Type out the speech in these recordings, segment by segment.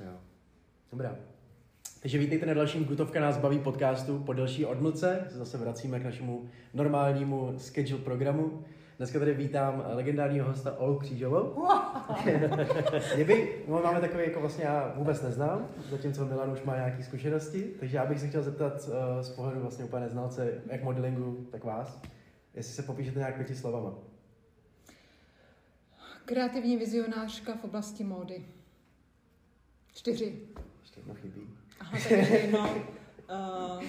Jo. Dobrá. Takže vítejte na dalším Gutovka nás baví podcastu. Po delší odmlce se zase vracíme k našemu normálnímu schedule programu. Dneska tady vítám legendárního hosta Olu Křížovou. Mě by, no, máme takový, jako vlastně já vůbec neznám, zatímco Milan už má nějaké zkušenosti, takže já bych se chtěl zeptat uh, z pohledu vlastně úplně neznalce, jak modelingu, tak vás, jestli se popíšete nějak pěti slovama. Kreativní vizionářka v oblasti módy. Čtyři. Ještě jedno chybí. Aha, takže no, uh,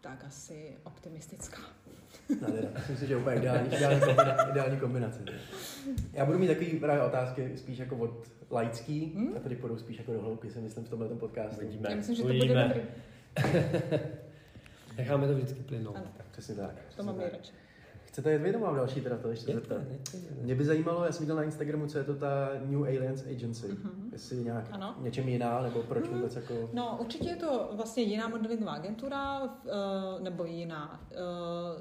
tak asi optimistická. No, teda, myslím, že úplně ideální, ideální, kombinace, ideální kombinace. Já budu mít takový právě otázky spíš jako od laický, hmm? a tady půjdou spíš jako do hloubky, si myslím v tomhle podcastu. Vidíme. Já myslím, že to bude dobrý. Necháme to vždycky plynout. Ano. Přesně tak. To mám tak. nejradši. Chcete jet vy, nebo mám další teda to ještě Je to, zeptat? je to, je to. Mě by zajímalo, já jsem viděl na Instagramu, co je to ta New Aliens Agency. Mhm. Jestli nějak Ano. něčem jiná, nebo proč vůbec jako... No, určitě je to vlastně jiná modelingová agentura, eh, nebo jiná. Eh,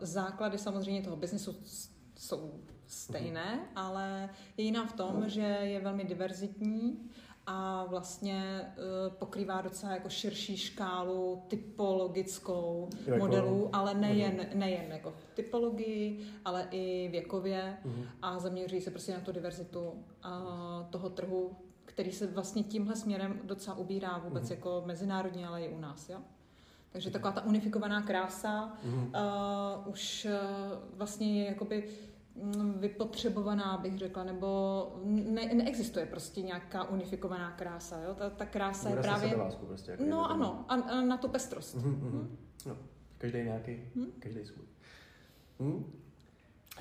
Základy samozřejmě toho biznesu jsou stejné, ale je jiná v tom, že je velmi diverzitní a vlastně eh, pokrývá docela jako širší škálu typologickou Jako- modelů, ale nejen, nejen jako v typologii, ale i věkově Mhm. a zaměřují se prostě na tu diverzitu a toho trhu, který se vlastně tímhle směrem docela ubírá vůbec Mhm. jako mezinárodně, ale i u nás, jo. Takže taková ta unifikovaná krása Mhm. uh, už uh, vlastně je jakoby mm, vypotřebovaná, bych řekla, nebo ne, neexistuje prostě nějaká unifikovaná krása, jo. Ta, ta krása je Důraz na právě... sebelásku prostě. Jako No ano, a, a na tu pestrost. Mhm, mhm. No, každý nějaký, Mhm. každý svůj. Mhm.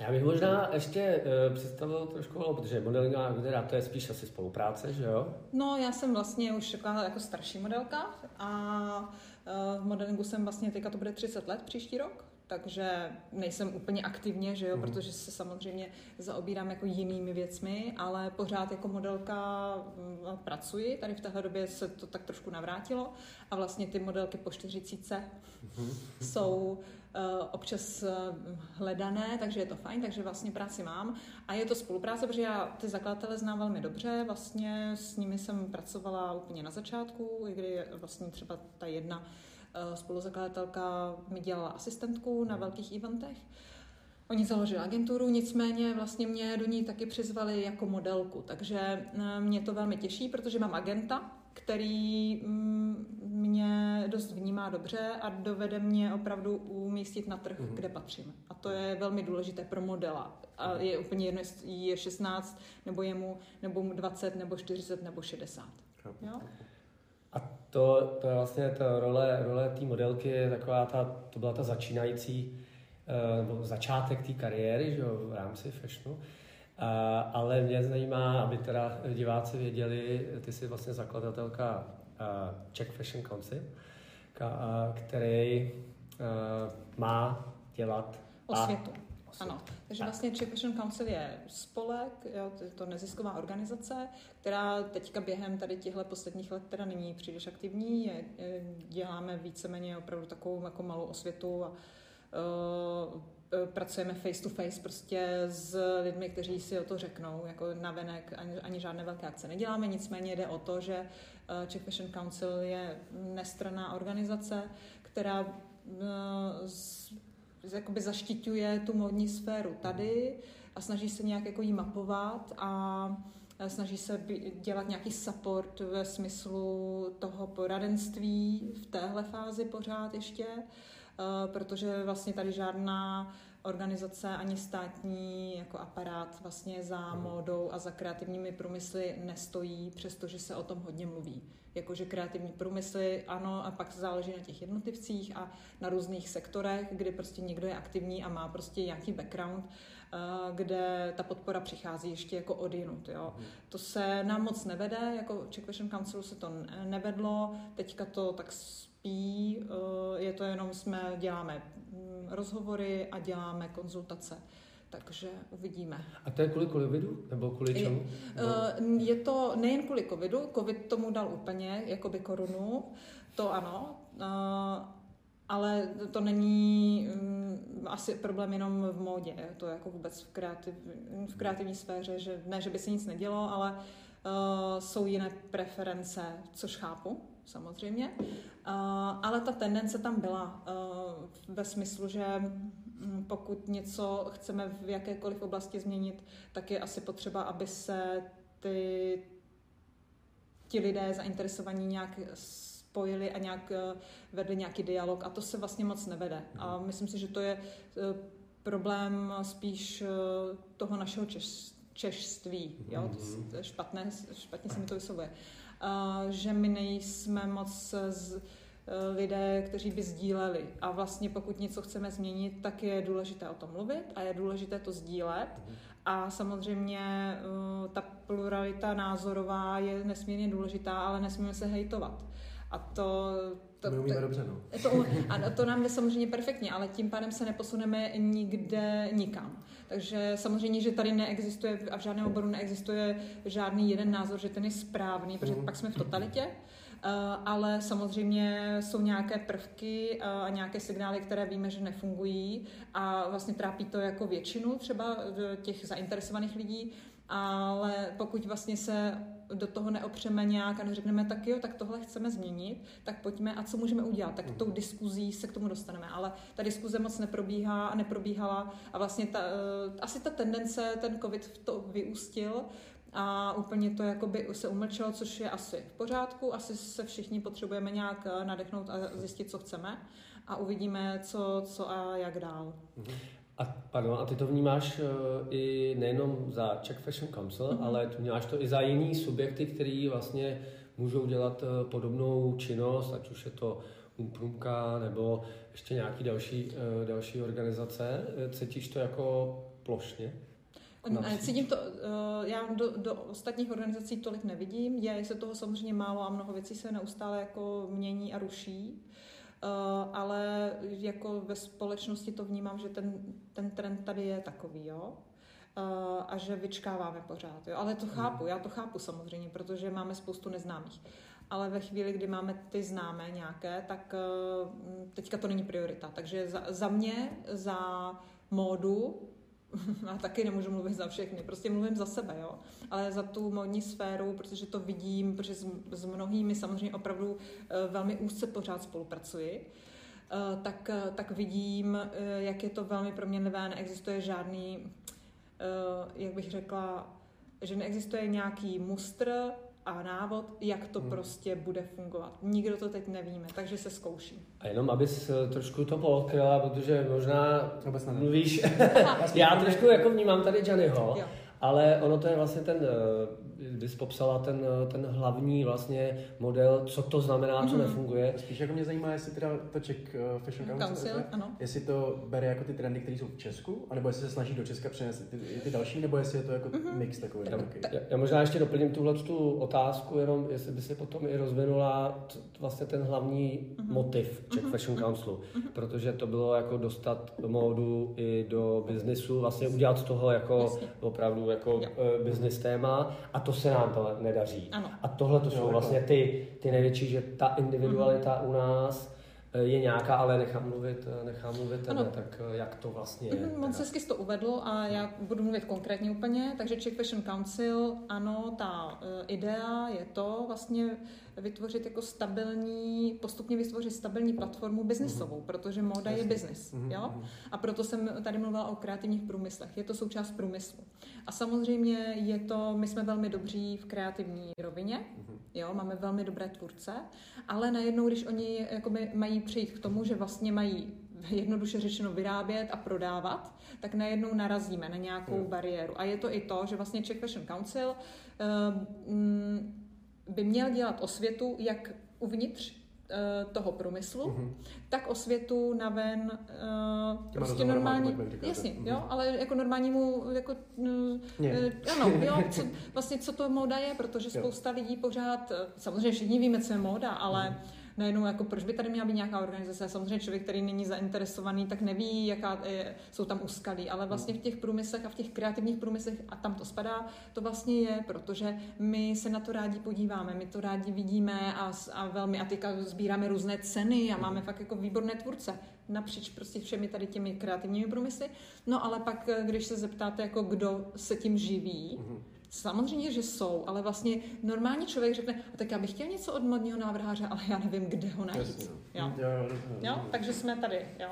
Já bych možná ještě uh, představil trošku, protože modelingová agentura to je spíš asi spolupráce, že jo? No, já jsem vlastně už taková jako starší modelka a eh, v modelingu jsem vlastně teďka to bude 30 let příští rok, takže nejsem úplně aktivně, že jo, Mhm. protože se samozřejmě zaobírám jako jinými věcmi, ale pořád jako modelka mm, pracuji, tady v téhle době se to tak trošku navrátilo a vlastně ty modelky po 40 Mhm. jsou eh, občas eh, hledané, takže je to fajn, takže vlastně práci mám. A je to spolupráce, protože já ty zakladatele znám velmi dobře, vlastně s nimi jsem pracovala úplně na začátku, i kdy vlastně třeba ta jedna spoluzakladatelka mi dělala asistentku na velkých eventech. Oni založili agenturu, nicméně vlastně mě do ní taky přizvali jako modelku, takže eh, mě to velmi těší, protože mám agenta, který mm, mě dost vnímá dobře a dovede mě opravdu umístit na trh, Mhm. kde patřím. A to je velmi důležité pro modela. A je úplně jedno, jestli je 16, nebo je mu, nebo mu 20, nebo 40, nebo 60. Chápu, Jo? To, to je vlastně ta role, role té modelky, je taková ta, to byla ta začínající, eh, nebo začátek té kariéry, že jo, v rámci fashionu. A, ale mě zajímá, aby teda diváci věděli, ty jsi vlastně zakladatelka eh, Czech Fashion Council, a, který eh, má dělat Osvětu. Osvětu. Ano, takže Tak. vlastně Czech Fashion Council je spolek, jo, to je to nezisková organizace, která teďka během tady těchto posledních let teda není příliš aktivní, je, děláme víceméně opravdu takovou jako malou osvětu a uh, pracujeme face to face prostě s lidmi, kteří si o to řeknou, jako navenek, ani, ani žádné velké akce neděláme, nicméně jde o to, že Czech Fashion Council je nestraná organizace, která z- jakoby zaštiťuje tu módní sféru tady a snaží se nějak jako jí mapovat a eh, snaží se dělat nějaký support ve smyslu toho poradenství v téhle fázi pořád ještě, eh, protože vlastně tady žádná organizace ani státní jako aparát vlastně za módou a za kreativními průmysly nestojí, přestože se o tom hodně mluví. Jakože kreativní průmysly, ano, a pak záleží na těch jednotlivcích a na různých sektorech, kdy prostě někdo je aktivní a má prostě nějaký background, eh, kde ta podpora přichází ještě jako odjinut. Jo. To se nám moc nevede, jako Czech Fashion Council se to ne- nevedlo, teďka to tak spí, eh, je to jenom, jsme děláme mm, rozhovory a děláme konzultace. Takže uvidíme. A to je kvůli covidu? Nebo kvůli Je- čemu? Eh, Je to nejen kvůli covidu, covid tomu dal úplně, jakoby korunu, to ano, eh, ale to není mm, asi problém jenom v módě, je to jako vůbec v, kreativ, v kreativní sféře, že ne, že by se nic nedělo, ale jsou jiné preference, což chápu, samozřejmě. Uh, ale ta tendence tam byla uh, ve smyslu, že mm, pokud něco chceme v jakékoliv oblasti změnit, tak je asi potřeba, aby se ty, ti lidé zainteresovaní nějak spojili a nějak uh, vedli nějaký dialog a to se vlastně moc nevede. A mhm. myslím si, že to je problém spíš toho našeho češ, češství. Jo? To je špatné, špatně se mi to vyslovuje. Uh, že my nejsme moc z, e, lidé, kteří by sdíleli. A vlastně pokud něco chceme změnit, tak je důležité o tom mluvit a je důležité to sdílet. Mhm. A samozřejmě e, ta pluralita názorová je nesmírně důležitá, ale nesmíme se hejtovat. A to, to, My umíme to, dobře, no. To, a to nám jde samozřejmě perfektně, ale tím pádem se neposuneme nikde nikam. Takže samozřejmě, že tady neexistuje a v žádném oboru neexistuje žádný jeden názor, že ten je správný, protože mm. pak jsme v totalitě. Uh, ale samozřejmě jsou nějaké prvky uh, a nějaké signály, které víme, že nefungují a vlastně trápí to jako většinu třeba těch zainteresovaných lidí, ale pokud vlastně se do toho neopřeme nějak a neřekneme, tak jo, tak tohle chceme změnit, tak pojďme a co můžeme udělat, tak tou diskuzí se k tomu dostaneme. Ale ta diskuze moc neprobíhá a neprobíhala a vlastně ta, uh, asi ta tendence, ten covid v to vyústil, a úplně to jakoby se umlčelo, což je asi v pořádku. Asi se všichni potřebujeme nějak eh, nadechnout a zjistit, co chceme a uvidíme, co, co a jak dál. Mm-hmm. A, pardon, a ty to vnímáš uh, i nejenom za Czech Fashion Council, mm-hmm. ale vnímáš to i za jiný subjekty, který vlastně můžou dělat uh, podobnou činnost, ať už je to Umprumka nebo ještě nějaký další, uh, další organizace. Cítíš to jako plošně? Cítím to, já do, do ostatních organizací tolik nevidím, je se toho samozřejmě málo a mnoho věcí se neustále jako mění a ruší. Eh, ale jako ve společnosti to vnímám, že ten, ten trend tady je takový, jo. Uh, a že vyčkáváme pořád. Jo? Ale to chápu, já to chápu samozřejmě, protože máme spoustu neznámých. Ale ve chvíli, kdy máme ty známé nějaké, tak uh, teďka to není priorita. Takže za, za mě, za módu, a taky nemůžu mluvit za všechny, prostě mluvím za sebe, jo. Ale za tu modní sféru, protože to vidím, protože s, s mnohými samozřejmě opravdu uh, velmi úzce pořád spolupracuji, uh, tak, uh, tak vidím, jak je to velmi proměnlivé, neexistuje žádný, jak bych řekla, že neexistuje nějaký mustr, a návod, jak to hmm. prostě bude fungovat. Nikdo to teď nevíme, takže se zkouší. A jenom abys eh, trošku to polkryla, protože možná mluvíš... Já trošku jako vnímám tady Johnnyho, jo. Ale ono to je vlastně ten eh, bys popsala ten, ten hlavní vlastně model, co to znamená, mm-hmm. co mhm. nefunguje. Spíš jako mě zajímá, jestli teda to Czech eh, Fashion Council, Council ano. jestli to bere jako ty trendy, které jsou v Česku, anebo jestli se snaží do Česka přinést ty, ty další, nebo jestli je to jako mm-hmm. mix takový. Já, já, já možná ještě doplním tuhle tu otázku, jenom jestli by se potom i rozvinula t, vlastně ten hlavní mm-hmm. motiv Czech mm-hmm. Fashion Councilu, mm-hmm. protože to bylo jako dostat módu i do biznisu, vlastně udělat z toho jako Jasně. opravdu jako jo. Eh, business téma a to se nám to nedaří. Ano. A tohle to jsou vlastně ty, ty největší, že ta individualita mm-hmm. u nás eh, je nějaká, ale nechám mluvit, eh, nechám mluvit tebe, tak eh, jak to vlastně je? Mm, moc hezky to uvedl a já budu mluvit konkrétně úplně. Takže Czech Fashion Council, ano, ta uh, idea je to vlastně vytvořit jako stabilní, postupně vytvořit stabilní platformu biznisovou, mm-hmm. protože móda je biznis. Mm-hmm. Jo? Mhm. A proto jsem tady mluvila o kreativních průmyslech. Je to součást průmyslu. A samozřejmě je to, my jsme velmi dobří v kreativní rovině, mm-hmm. jo, máme velmi dobré tvůrce, ale najednou, když oni jakoby mají přijít k tomu, že vlastně mají jednoduše řečeno vyrábět a prodávat, tak najednou narazíme na nějakou mm. bariéru. A je to i to, že vlastně Czech Fashion Council uh, by měl dělat osvětu jak uvnitř Eh, toho průmyslu, mm-hmm. tak osvětu naven uh, prostě normální, jasně, mm-hmm. jo, ale jako normálnímu, jako, uh, ano, jo, co, vlastně co to móda je, protože spousta lidí pořád, samozřejmě všichni víme, co je móda, ale mm-hmm najednou jako proč by tady měla být nějaká organizace. Samozřejmě člověk, který není zainteresovaný, tak neví, jaká je, jsou tam úskalí, ale vlastně v těch průmyslech a v těch kreativních průmyslech, a tam to spadá, to vlastně je, protože my se na to rádi podíváme, my to rádi vidíme a, a velmi, a teďka sbíráme různé ceny a máme fakt jako výborné tvůrce napříč prostě všemi tady těmi kreativními průmysly. No ale pak, když se zeptáte, jako kdo se tím živí, mm-hmm Samozřejmě, že jsou, ale vlastně normální člověk řekne, a tak já bych chtěl něco od modního návrháře, ale já nevím, kde ho najít. Jasně. Jo. Jo, jo, jo, Jo, takže jsme tady. Jo.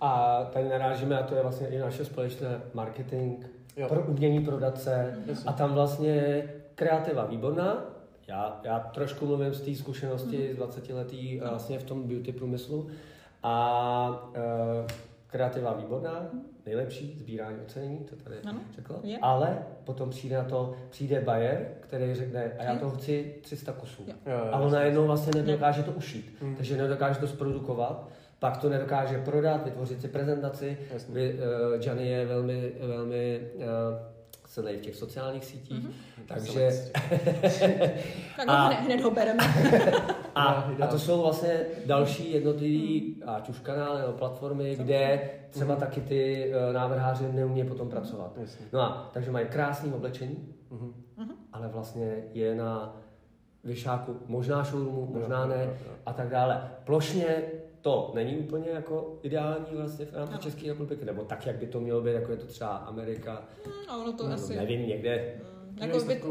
A tady narážíme, a to je vlastně i naše společné marketing, Jo. pro umění prodat se. Jasně. A tam vlastně kreativa výborná. Já, já trošku mluvím z té zkušenosti z 20 letý vlastně v tom beauty průmyslu. A uh, kreativa výborná, nejlepší, sbírání ocenění, to tady Ano, řekl. je. Ale potom přijde na to, přijde buyer, který řekne, a já toho chci 300 kusů. Jo. Jo, jo, A on najednou vlastně nedokáže to ušít, Mm. takže nedokáže to zprodukovat, pak to nedokáže prodat, vytvořit si prezentaci. Jasně. Vy, uh, Gianni je velmi, velmi uh, silný v těch sociálních sítích, Mhm. takže Tak A- a... hned, ho bereme. a, Jo, a to jsou vlastně další jednotlivý, ať už kanály nebo platformy, kde třeba taky ty uh, návrháři neumí potom pracovat. Jasně. No a takže mají krásný oblečení, Mhm. ale vlastně je na vyšáku možná showroomu, možná ne a tak dále. Plošně to není úplně jako ideální vlastně v rámci. České republiky, nebo tak, jak by to mělo být, jako je to třeba Amerika, A ono to no, asi... nevím, někde. Mm, Jako by,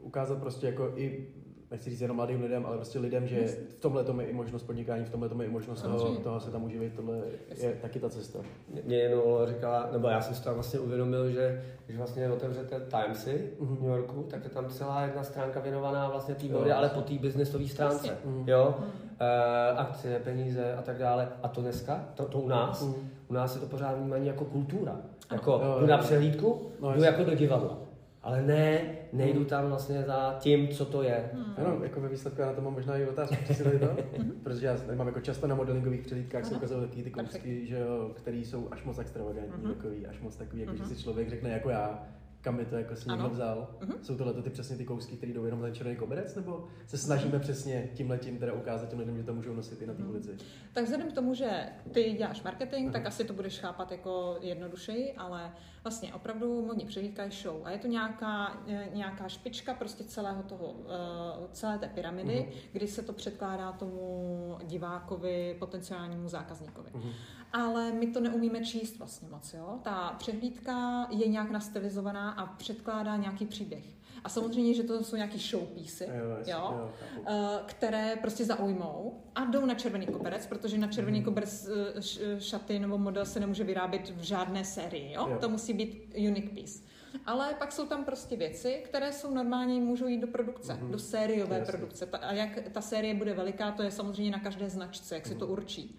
ukázat prostě jako i nechci říct jenom mladým lidem, ale prostě lidem, že v tomhle tom je i možnost podnikání, v tomhle tom je i možnost toho, toho se tam uživit, tohle je taky ta cesta. Mě Lola říkala, nebo já jsem si to vlastně uvědomil, že když vlastně otevřete Timesy Mhm. v New Yorku, tak je tam celá jedna stránka věnovaná vlastně té modě, ale po té businessové stránce. Jasně. Mhm. Jo, e, akcie, peníze a tak dále. A to dneska, to, to u nás, Mhm. u nás je to pořád vnímané jako kultura. Jako Jo, jdu jo, na přehlídku, No, jdu jako do divadla. Ale ne, nejdu tam vlastně za tím, co to je. Ano, jako ve výsledku já na to mám možná i otázku, přesně to, protože já tady mám jako často na modelingových přehlídkách se ukazují taky ty kousky, že jo, který jsou až moc extravagantní, Mhm. takový, až moc takový, jako že Mhm. si člověk řekne jako já, kam by to jako si někdo vzal. Mhm. Jsou tohle ty přesně ty kousky, které jdou jenom na ten červený koberec, nebo se snažíme přesně tím letím teda ukázat těm lidem, že to můžou nosit i na té Mhm. ulici? Tak vzhledem k tomu, že ty děláš marketing, tak asi to budeš chápat jako jednodušeji, ale vlastně opravdu modní přehlídka je show. A je to nějaká, eh, nějaká špička prostě celého toho, eh, celé té pyramidy, Mhm. kdy se to předkládá tomu divákovi, potenciálnímu zákazníkovi. Mhm. Ale my to neumíme číst vlastně moc, jo. Ta přehlídka je nějak nastylizovaná a předkládá nějaký příběh. A samozřejmě, že to jsou nějaký showpiece, Jo, jo, eh, které prostě zaujmou a jdou na červený koberec, protože na červený Mhm. koberec eh, š- šaty nebo model se nemůže vyrábět v žádné sérii, jo? Jo. To musí být unique piece. Ale pak jsou tam prostě věci, které jsou normální, můžou jít do produkce, Mhm. do sériové Jasně. produkce. Ta- A jak ta série bude veliká, to je samozřejmě na každé značce, jak si Mhm. to určí.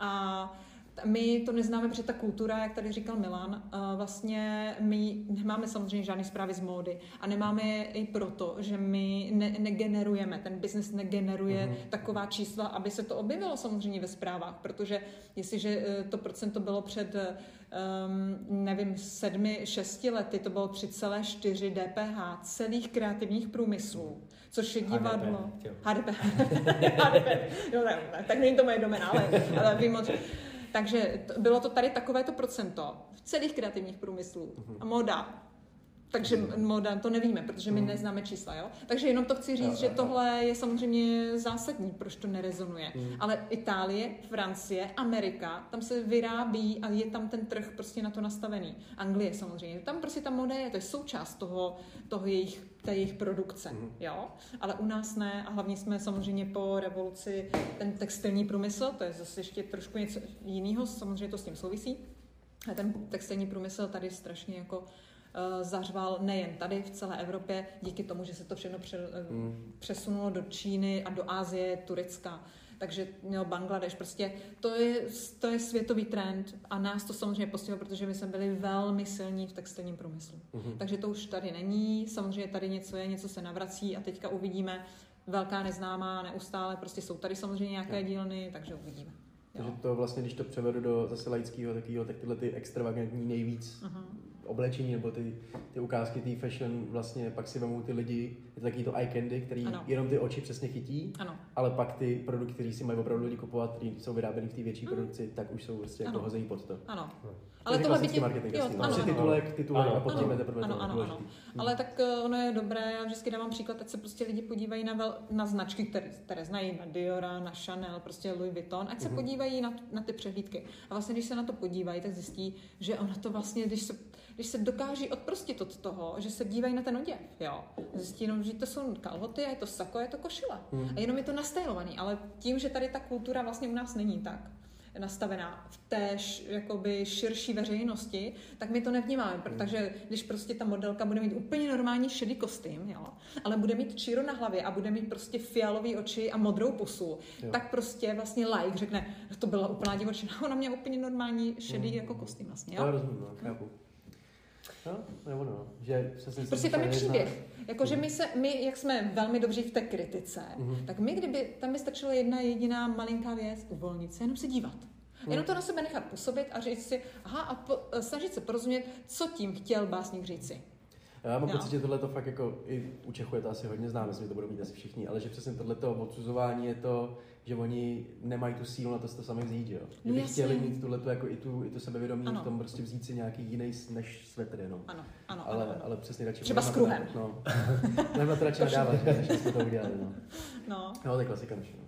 A my to neznáme, protože ta kultura, jak tady říkal Milan, eh, vlastně my nemáme samozřejmě žádné zprávy z módy a nemáme je i proto, že my ne, negenerujeme, ten biznes negeneruje Mhm. taková čísla, aby se to objevilo samozřejmě ve zprávách, protože jestliže eh, to procento bylo před, um, nevím, sedmi, šesti lety, to bylo 3,4 DPH celých kreativních průmyslů, což je divadlo. HDP, jo. HDP. HDP. Jo, ne, ne, tak není to moje domena, ale, ale vím moc. Takže to, bylo to tady takovéto procento v celých kreativních průmyslů. A moda. Takže moda to nevíme, protože my Mhm. neznáme čísla, jo? Takže jenom to chci říct, že tohle je samozřejmě zásadní, proč to nerezonuje. Mhm. Ale Itálie, Francie, Amerika, tam se vyrábí a je tam ten trh prostě na to nastavený. Anglie samozřejmě, tam prostě ta moda je, to je součást toho, toho jejich, té jejich produkce, Mhm. jo? Ale u nás ne a hlavně jsme samozřejmě po revoluci ten textilní průmysl, to je zase ještě trošku něco jiného, samozřejmě to s tím souvisí. A ten textilní průmysl tady strašně jako uh, zařval nejen tady v celé Evropě, díky tomu, že se to všechno pře, eh, Mm. přesunulo do Číny a do Asie, Turecka. Takže jo, Bangladeš, prostě to je, to je světový trend a nás to samozřejmě postihlo, protože my jsme byli velmi silní v textilním průmyslu. Mhm. Takže to už tady není, samozřejmě tady něco je, něco se navrací a teďka uvidíme velká neznámá, neustále, prostě jsou tady samozřejmě nějaké dílny, takže uvidíme. Takže to vlastně, když to převedu do zase laického takového, tak tyhle ty extravagantní nejvíc Aha. Oblečení nebo ty, ty ukázky té fashion vlastně pak si vemou ty lidi, je to takový to eye candy, který Ano. jenom ty oči přesně chytí, Ano, ale pak ty produkty, které si mají opravdu lidi kupovat, které jsou vyráběny v té větší Mm. produkci, tak už jsou prostě jako Ano. hozejí pod to. ano. Ale Ale to tohle by ti... marketing, jo, ano, Prostě ano. titulek, titulek Ano. a pod tím Ano. je teprve Ano, ano, důležitý. Ale tak eh, ono je dobré, já vždycky dávám příklad, ať se prostě lidi podívají na, vel, na značky, které, které znají, na Diora, na Chanel, prostě Louis Vuitton, ať se Mhm. podívají na, na ty přehlídky. A vlastně, když se na to podívají, tak zjistí, že ono to vlastně, když se, když se dokáží odprostit od toho, že se dívají na ten oděv, jo. Zjistí jenom, že to jsou kalhoty, a je to sako, je to košile. Hmm. A jenom je to nastylovaný, ale tím, že tady ta kultura vlastně u nás není tak nastavená v té jakoby širší veřejnosti, tak my to nevnímáme, protože když prostě ta modelka bude mít úplně normální šedý kostým, jo, ale bude mít číru na hlavě a bude mít prostě fialový oči a modrou pusu, Jo. tak prostě vlastně like řekne, to byla úplná divočina, ona měla úplně normální šedý jako kostým vlastně, Já jo. rozumím, no, chápu. No, nebo no, že přesně Prostě tam je příběh. Jakože my, se, my, jak jsme velmi dobří v té kritice, Mhm. tak my, kdyby tam by stačila jedna jediná malinká věc, uvolnit se, jenom se dívat. Jenom to na sebe nechat působit a říct si, aha, a po, snažit se porozumět, co tím chtěl básník říci. Já mám Jo. pocit, že tohle to fakt jako i u Čechů je to asi hodně známe, myslím, že to budou mít asi všichni, ale že přesně tohle odsuzování je to, že oni nemají tu sílu na to si to sami vzít, jo? Že No by chtěli mít tuhle jako i tu, i tu sebevědomí Ano. v tom prostě vzít si nějaký jiný než svetr jenom. Ano, ano, Ale, ano. ano. ale přesně radši... Třeba s kruhem. to- No. Na to radši nadávat, že, než jsme to udělali, no. No. No, to je klasika naše, no.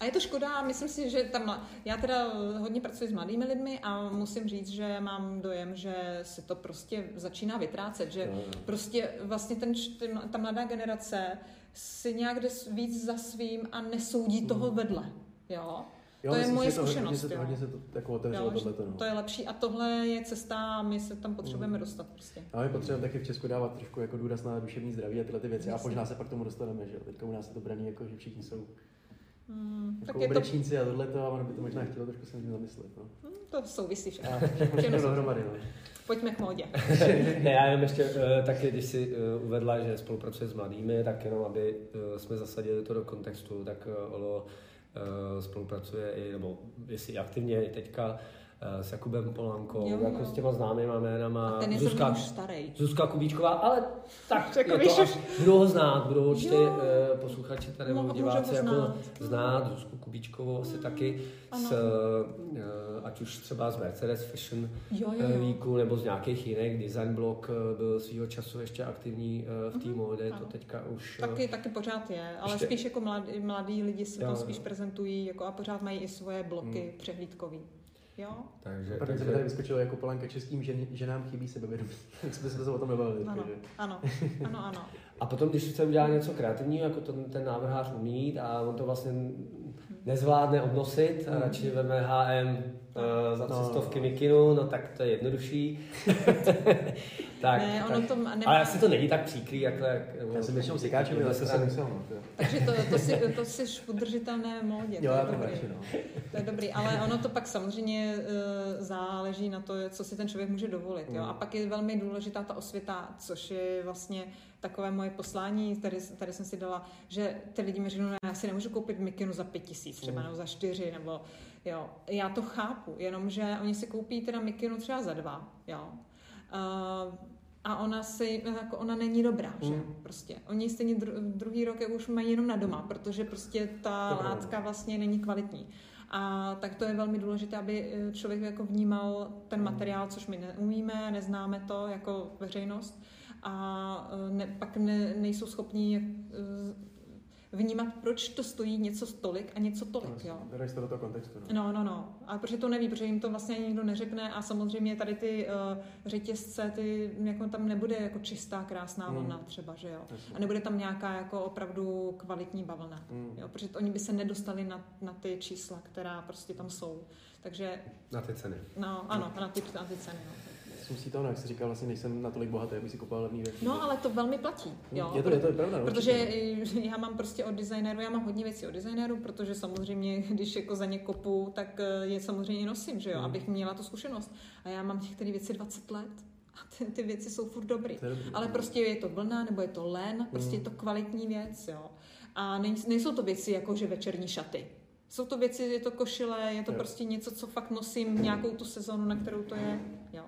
A je to škoda, myslím si, že tam, já teda hodně pracuji s mladými lidmi a musím říct, že mám dojem, že se to prostě začíná vytrácet, že jo. prostě vlastně ten, ten, ta mladá generace si nějak jde víc za svým a nesoudí toho vedle, jo. Jo, to je myslím, moje zkušenost, se to, hodně se to jako otevřelo Jo, tohleto, no. to je lepší a tohle je cesta a my se tam potřebujeme dostat prostě. A my potřebujeme taky v Česku dávat trošku jako důraz na duševní zdraví a tyhle ty věci. A Jasně. možná se pak k tomu dostaneme, že jo. Teďka u nás se to braní jako, že všichni jsou Hmm, tak jako je to, a tohle to a ono by to možná chtělo trošku se nad tím zamyslet. No. hm, to souvisí všechno. Všechno, dohromady, no. Pojďme k módě. ne, já jenom ještě uh, taky, když si uh, uvedla, že spolupracuje s mladými, tak jenom, aby uh, jsme zasadili to do kontextu, tak Olo spolupracuje i, nebo jestli aktivně i teďka s Jakubem Polankou, Jo, jako jo. s těma známýma jménama. A ten je Zuzka, už starý. Zuzka Kubíčková, ale tak Jako je to až, budou ho znát, budou určitě Jo. uh, posluchači tady nebo diváci jako znát. znát, Zuzku Kubíčkovou asi taky, ano. s, uh, ať už třeba z Mercedes Fashion Jo, jo, eh, jo. Weeku nebo z nějakých jiných, Design Blog eh, byl svýho času ještě aktivní eh, v té Mhm, módě, to teďka už... eh, Taky, taky pořád je, ale Ještě- spíš jako mladí, mladí lidi se jo. spíš prezentují jako a pořád mají i svoje bloky přehlídkový. Jo? Takže, První se mi tady vyskočilo jako polanka českým žen, ženám chybí sebevědomí. Jak jsme se o tom nebavili. Ano, takže- ano, ano, ano. A potom, když chce udělat něco kreativního, jako to, ten návrhář umí a on to vlastně nezvládne odnosit a radši veme HM uh, za No, tři stovky no. mikinu, no tak to je jednodušší. tak, Ne, ono tak. to nemá- Ale asi to není tak příkrý, jak to... Jak, Já jsem většinou sikáčem, ale se se musel, no. to- Takže to, to, si, to si v udržitelné módě, to Jo, je to dobrý. radši, no. To je dobrý, ale ono to pak samozřejmě uh, záleží na to, co si ten člověk může dovolit. Jo? Mm. A pak je velmi důležitá ta osvěta, což je vlastně takové moje poslání, tady, tady jsem si dala, že ty lidi mi řeknou, "No, já si nemůžu koupit mikinu za pět tisíc třeba, Mm. nebo za čtyři, nebo jo. Já to chápu, jenomže oni si koupí teda mikinu třeba za dva, jo. Uh, a ona si, jako ona není dobrá, že? Mm. Prostě. Oni stejně dru, druhý rok už mají jenom na doma, protože prostě ta pravda. látka vlastně není kvalitní. A tak to je velmi důležité, aby eh, člověk jako vnímal ten materiál, což my neumíme, neznáme to jako veřejnost a eh, ne, pak ne, nejsou schopní eh, vnímat, proč to stojí něco tolik a něco tolik. Jo. Dáš to do toho kontextu. No. No, no, no. A protože to neví, protože jim to vlastně nikdo neřekne a samozřejmě tady ty uh, řetězce, ty, jako tam nebude jako čistá, krásná Hmm. vlna třeba, že jo. Jasně. A nebude tam nějaká jako opravdu kvalitní bavlna. Mm. Jo, protože oni by se nedostali na, na ty čísla, která prostě tam jsou. Takže, Na ty ceny. no, ano, na ty, na ty ceny. No. Musí to, no, jak jsi říkal, vlastně nejsem natolik bohatý, abych si kupoval levný věci. no, ale to velmi platí. Jo. je to, je to je pravda. no, Protože určitě. já mám prostě od designéru, já mám hodně věcí od designéru, protože samozřejmě, když jako za ně kopu, tak eh, je samozřejmě nosím, že jo, Mm. abych měla tu zkušenost. A já mám některé věci 20 let a ty, ty věci jsou furt dobrý. Dobrý. Ale prostě je to vlna, nebo je to len, prostě je Mm. to kvalitní věc, jo. A nej- nejsou to věci jako, že večerní šaty. Jsou to věci, je to košile, je to Jo. prostě něco, co fakt nosím nějakou tu sezonu, na kterou to je, jo.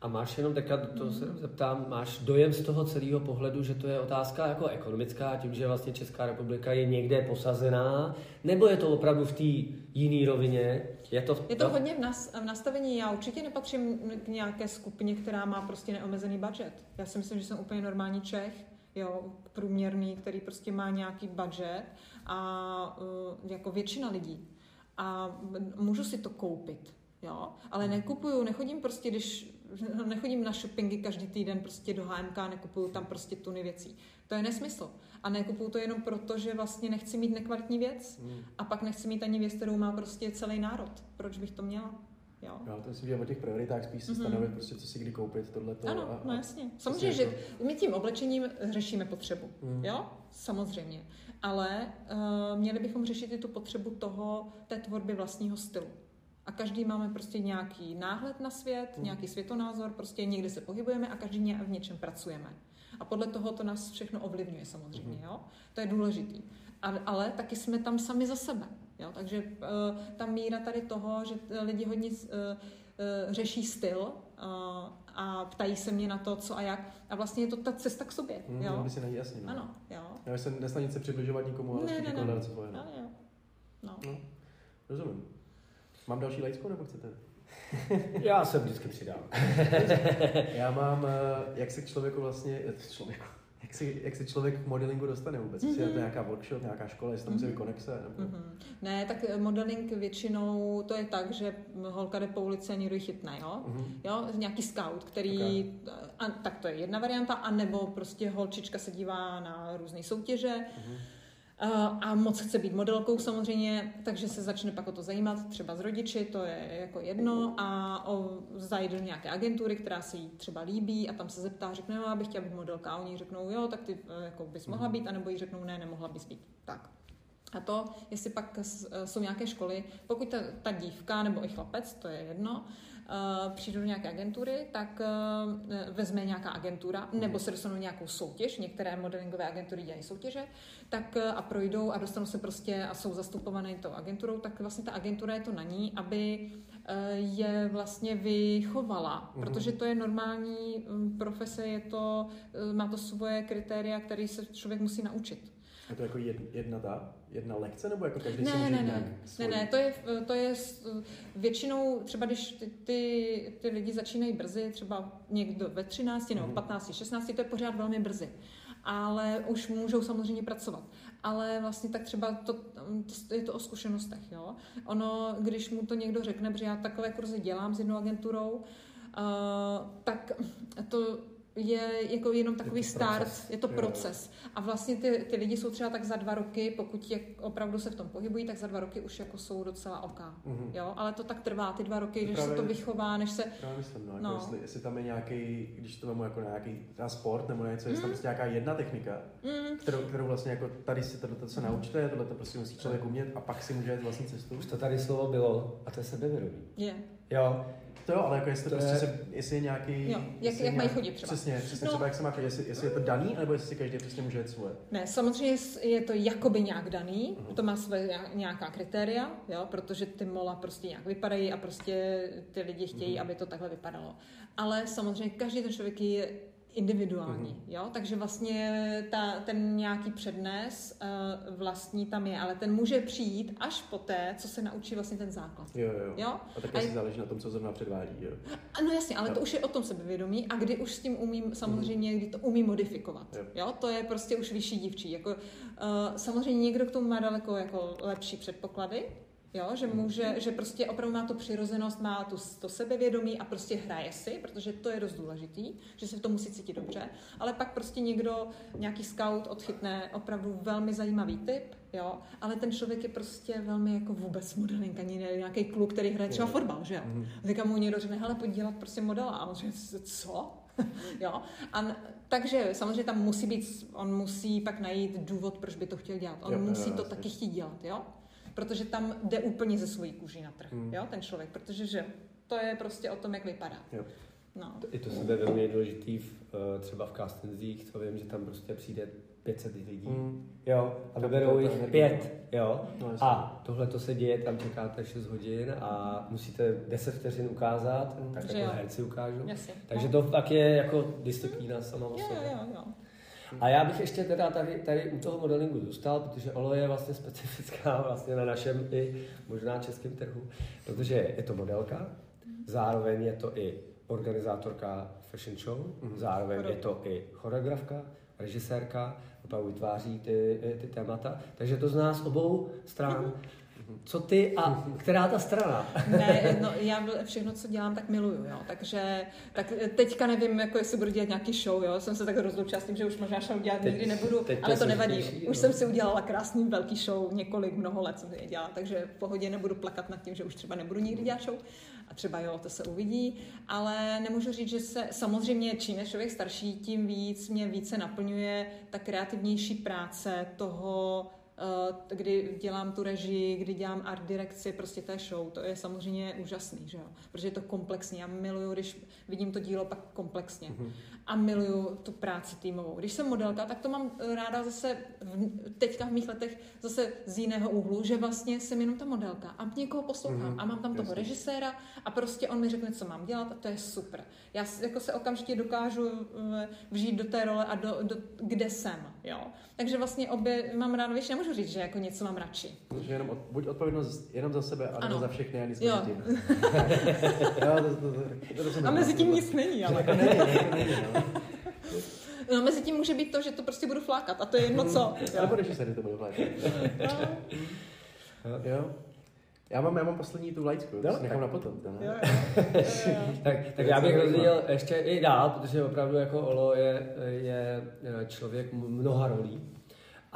A máš jenom, teďka to se zeptám, máš dojem z toho celého pohledu, že to je otázka jako ekonomická, tím, že vlastně Česká republika je někde posazená, nebo je to opravdu v té jiné rovině? Je to, Je to hodně v, nas, v nastavení. Já určitě nepatřím k nějaké skupině, která má prostě neomezený budget. Já si myslím, že jsem úplně normální Čech, jo, průměrný, který prostě má nějaký budget a uh, jako většina lidí. A můžu si to koupit, jo, ale nekupuju, nechodím prostě, když nechodím na shoppingy každý týden prostě do HMK, nekupuju tam prostě tuny věcí. To je nesmysl. A nekupuju to jenom proto, že vlastně nechci mít nekvalitní věc Hmm. a pak nechci mít ani věc, kterou má prostě celý národ. Proč bych to měla? Jo. Jo, to myslím, že o těch prioritách spíš si Mhm. stanovit, prostě, co si kdy koupit, tohleto. Ano, a, no jasně. Samozřejmě, že my tím oblečením řešíme potřebu. Mm. Jo, samozřejmě. Ale uh, měli bychom řešit i tu potřebu toho, té tvorby vlastního stylu. A každý máme prostě nějaký náhled na svět, Mm. nějaký světonázor, prostě někde se pohybujeme a každý ně- v něčem pracujeme. A podle toho to nás všechno ovlivňuje samozřejmě, Mhm. jo? To je důležitý. A, ale taky jsme tam sami za sebe, jo? Takže uh, ta míra tady toho, že t- lidi hodně uh, uh, řeší styl uh, a ptají se mě na to, co a jak. A vlastně je to ta cesta k sobě, Hmm, jo? by si jasně. No. Ano, jo. Já jsem nesnažit se přibližovat nikomu, ale Ne, ne, jako ne. hledat svoje. No. No, jo. No. No, rozumím. Mám další lajcku, nebo chcete? Já se vždycky přidám. Já mám, eh, jak se k člověku vlastně, eh, člověku, jak se, jak se člověk k modelingu dostane vůbec? Jestli je to Mhm. nějaká workshop, nějaká škola, jestli tam musí být Mhm. konexe, nebo... Mhm. Ne, tak modeling většinou to je tak, že holka jde po ulici a někdo ji chytne, jo? Mhm. Jo, nějaký scout, který, a, tak to je jedna varianta, anebo prostě holčička se dívá na různé soutěže Mhm. A, a moc chce být modelkou samozřejmě, takže se začne pak o to zajímat, třeba s rodiči, to je jako jedno a o, zajde do nějaké agentury, která se jí třeba líbí a tam se zeptá, řekne, no, já bych chtěla být modelka a oni řeknou, jo, tak ty eh, jako bys mohla Mhm. být, anebo jí řeknou, ne, nemohla bys být. Tak. A to, jestli pak eh, jsou nějaké školy, pokud ta, ta dívka nebo i chlapec, to je jedno, uh, přijde do nějaké agentury, tak uh, vezme nějaká agentura, nebo se dostanou nějakou soutěž, některé modelingové agentury dělají soutěže, tak uh, a projdou a dostanou se prostě a jsou zastupované tou agenturou, tak vlastně ta agentura je to na ní, aby je vlastně vychovala, Mhm. protože to je normální um, profese, je to, má to svoje kritéria, které se člověk musí naučit. Je to jako jed, jedna ta, jedna lekce, nebo jako každý si Ne, může ne, ne, nějak ne, svůj? ne, to je, to je většinou, třeba když ty, ty, ty lidi začínají brzy, třeba někdo ve 13 nebo Mhm. 15, 16, to je pořád velmi brzy. Ale už můžou samozřejmě pracovat. Ale vlastně tak třeba to, to je to o zkušenostech. Jo? Ono, když mu to někdo řekne, protože já takové kurzy dělám s jednou agenturou, uh, tak to je jako jenom takový to start, proces. je to proces. A vlastně ty, ty lidi jsou třeba tak za dva roky, pokud je, opravdu se v tom pohybují, tak za dva roky už jako jsou docela OK. Mhm. Jo, ale to tak trvá ty dva roky, než se Právě- to vychová, než se... Já myslím, no, jako No. Jestli, jestli, tam je nějaký, když to vemu jako nějaký třeba sport nebo něco, jestli tam Mm. prostě nějaká jedna technika, Mm, kterou, kterou vlastně jako tady si tohle se naučte, tohle to prostě musí člověk umět a pak si může jít vlastní cestu. Už to tady slovo bylo a to je sebevědomí. je. Jo, To jo, ale jako jestli, To prostě je- se, jestli je nějaký... Jo, jak- jak mají nějak- chodit třeba. Přesně, přesně No. třeba jak se má chodit, jestli, jestli je to daný, nebo jestli si každý přesně může jít svoje. Ne, samozřejmě je to jakoby nějak daný, Mhm. to má své nějaká kritéria, jo, protože ty mola prostě nějak vypadají a prostě ty lidi chtějí, Mhm. aby to takhle vypadalo. Ale samozřejmě každý ten člověk je individuální, Mhm. jo, takže vlastně ta, ten nějaký přednes uh, vlastní tam je, ale ten může přijít až poté, co se naučí vlastně ten základ. Jo, jo. Jo? A tak A je- záleží na tom, co zrovna předvádí, jo. A no jasně, ale Jo. to už je o tom sebevědomí a kdy už s tím umím samozřejmě, kdy to umí modifikovat. Jo. Jo. to je prostě už vyšší dívčí. Jako, uh, samozřejmě někdo k tomu má daleko jako lepší předpoklady, Jo, že může, že prostě opravdu má tu přirozenost, má tu, to sebevědomí a prostě hraje si, protože to je dost důležitý, že se v tom musí cítit dobře, ale pak prostě někdo, nějaký scout odchytne opravdu velmi zajímavý typ, jo, ale ten člověk je prostě velmi jako vůbec modeling, ani ne, nějaký kluk, který hraje třeba Jo. fotbal, že jo. Mhm. A teďka mu někdo řekne, hele, pojď dělat prostě modela. A on řekne, co? jo. A takže samozřejmě tam musí být, on musí pak najít důvod, proč by to chtěl dělat. On Jo, jo, musí to jasně. taky chtít dělat, jo. Protože tam jde úplně ze svojí kůží na trh, Mm. jo, ten člověk. Protože že to je prostě o tom, jak vypadá. Jo. No. I to sebevědomí je důležitý v, eh, třeba v castingzích, to vím, že tam prostě přijde 500 lidí, Mm. jo, a Tak vyberou jich pět, jo, No, a tohle to se děje, tam čekáte 6 hodin a musíte 10 vteřin ukázat, Mm. tak Takže jako jo. herci ukážou. Jasně. Takže no. to fakt je jako disciplína sama o sobě. jo, jo, jo. A já bych ještě teda tady, tady u toho modelingu zůstal, protože Olo je vlastně specifická vlastně na našem i možná českém trhu, protože je to modelka, zároveň je to i organizátorka fashion show, Mhm. zároveň je to i choreografka, režisérka, opravdu vytváří ty, ty témata, takže to z nás obou stran. Co ty a která ta strana? Ne, no, já všechno, co dělám, tak miluju, jo. Takže tak teďka nevím, jako jestli budu dělat nějaký show, jo. Jsem se tak rozloučila s tím, že už možná show dělat teď, nikdy nebudu, teď ale to, nevadí. Těší, už no. jsem si udělala krásný velký show, několik, mnoho let jsem je dělala, takže v pohodě nebudu plakat nad tím, že už třeba nebudu nikdy dělat show. A třeba jo, to se uvidí, ale nemůžu říct, že se samozřejmě čím je člověk starší, tím víc mě více naplňuje ta kreativnější práce toho, kdy dělám tu režii, kdy dělám art direkci, prostě té show, to je samozřejmě úžasný, že jo? Protože je to komplexní. Já miluju, když vidím to dílo pak komplexně. Mm-hmm. A miluju tu práci týmovou. Když jsem modelka, tak to mám ráda zase v, teďka v mých letech zase z jiného úhlu, že vlastně jsem jenom ta modelka a někoho poslouchám mm-hmm. a mám tam toho Jasně. režiséra a prostě on mi řekne, co mám dělat a to je super. Já jako se okamžitě dokážu eh, vžít do té role a do, do, kde jsem, jo? Takže vlastně obě mám ráda, víš, nemůžu říct, že jako něco mám radši. Že jenom od, buď odpovědnost jenom za sebe, a za všechny, a nic jo. tím. jo, to, to, to, to, to a mezi tím nic není, ale. Jako není, jako není, no. No, mezi tím může být to, že to prostě budu flákat a to je jedno co. Ale budeš se to budu flákat. jo. Já mám, já mám poslední tu lajcku, no, nechám na potom. Jo, jo. tak, tak já bych rozdělil ještě i dál, protože opravdu jako Olo je, je člověk mnoha rolí.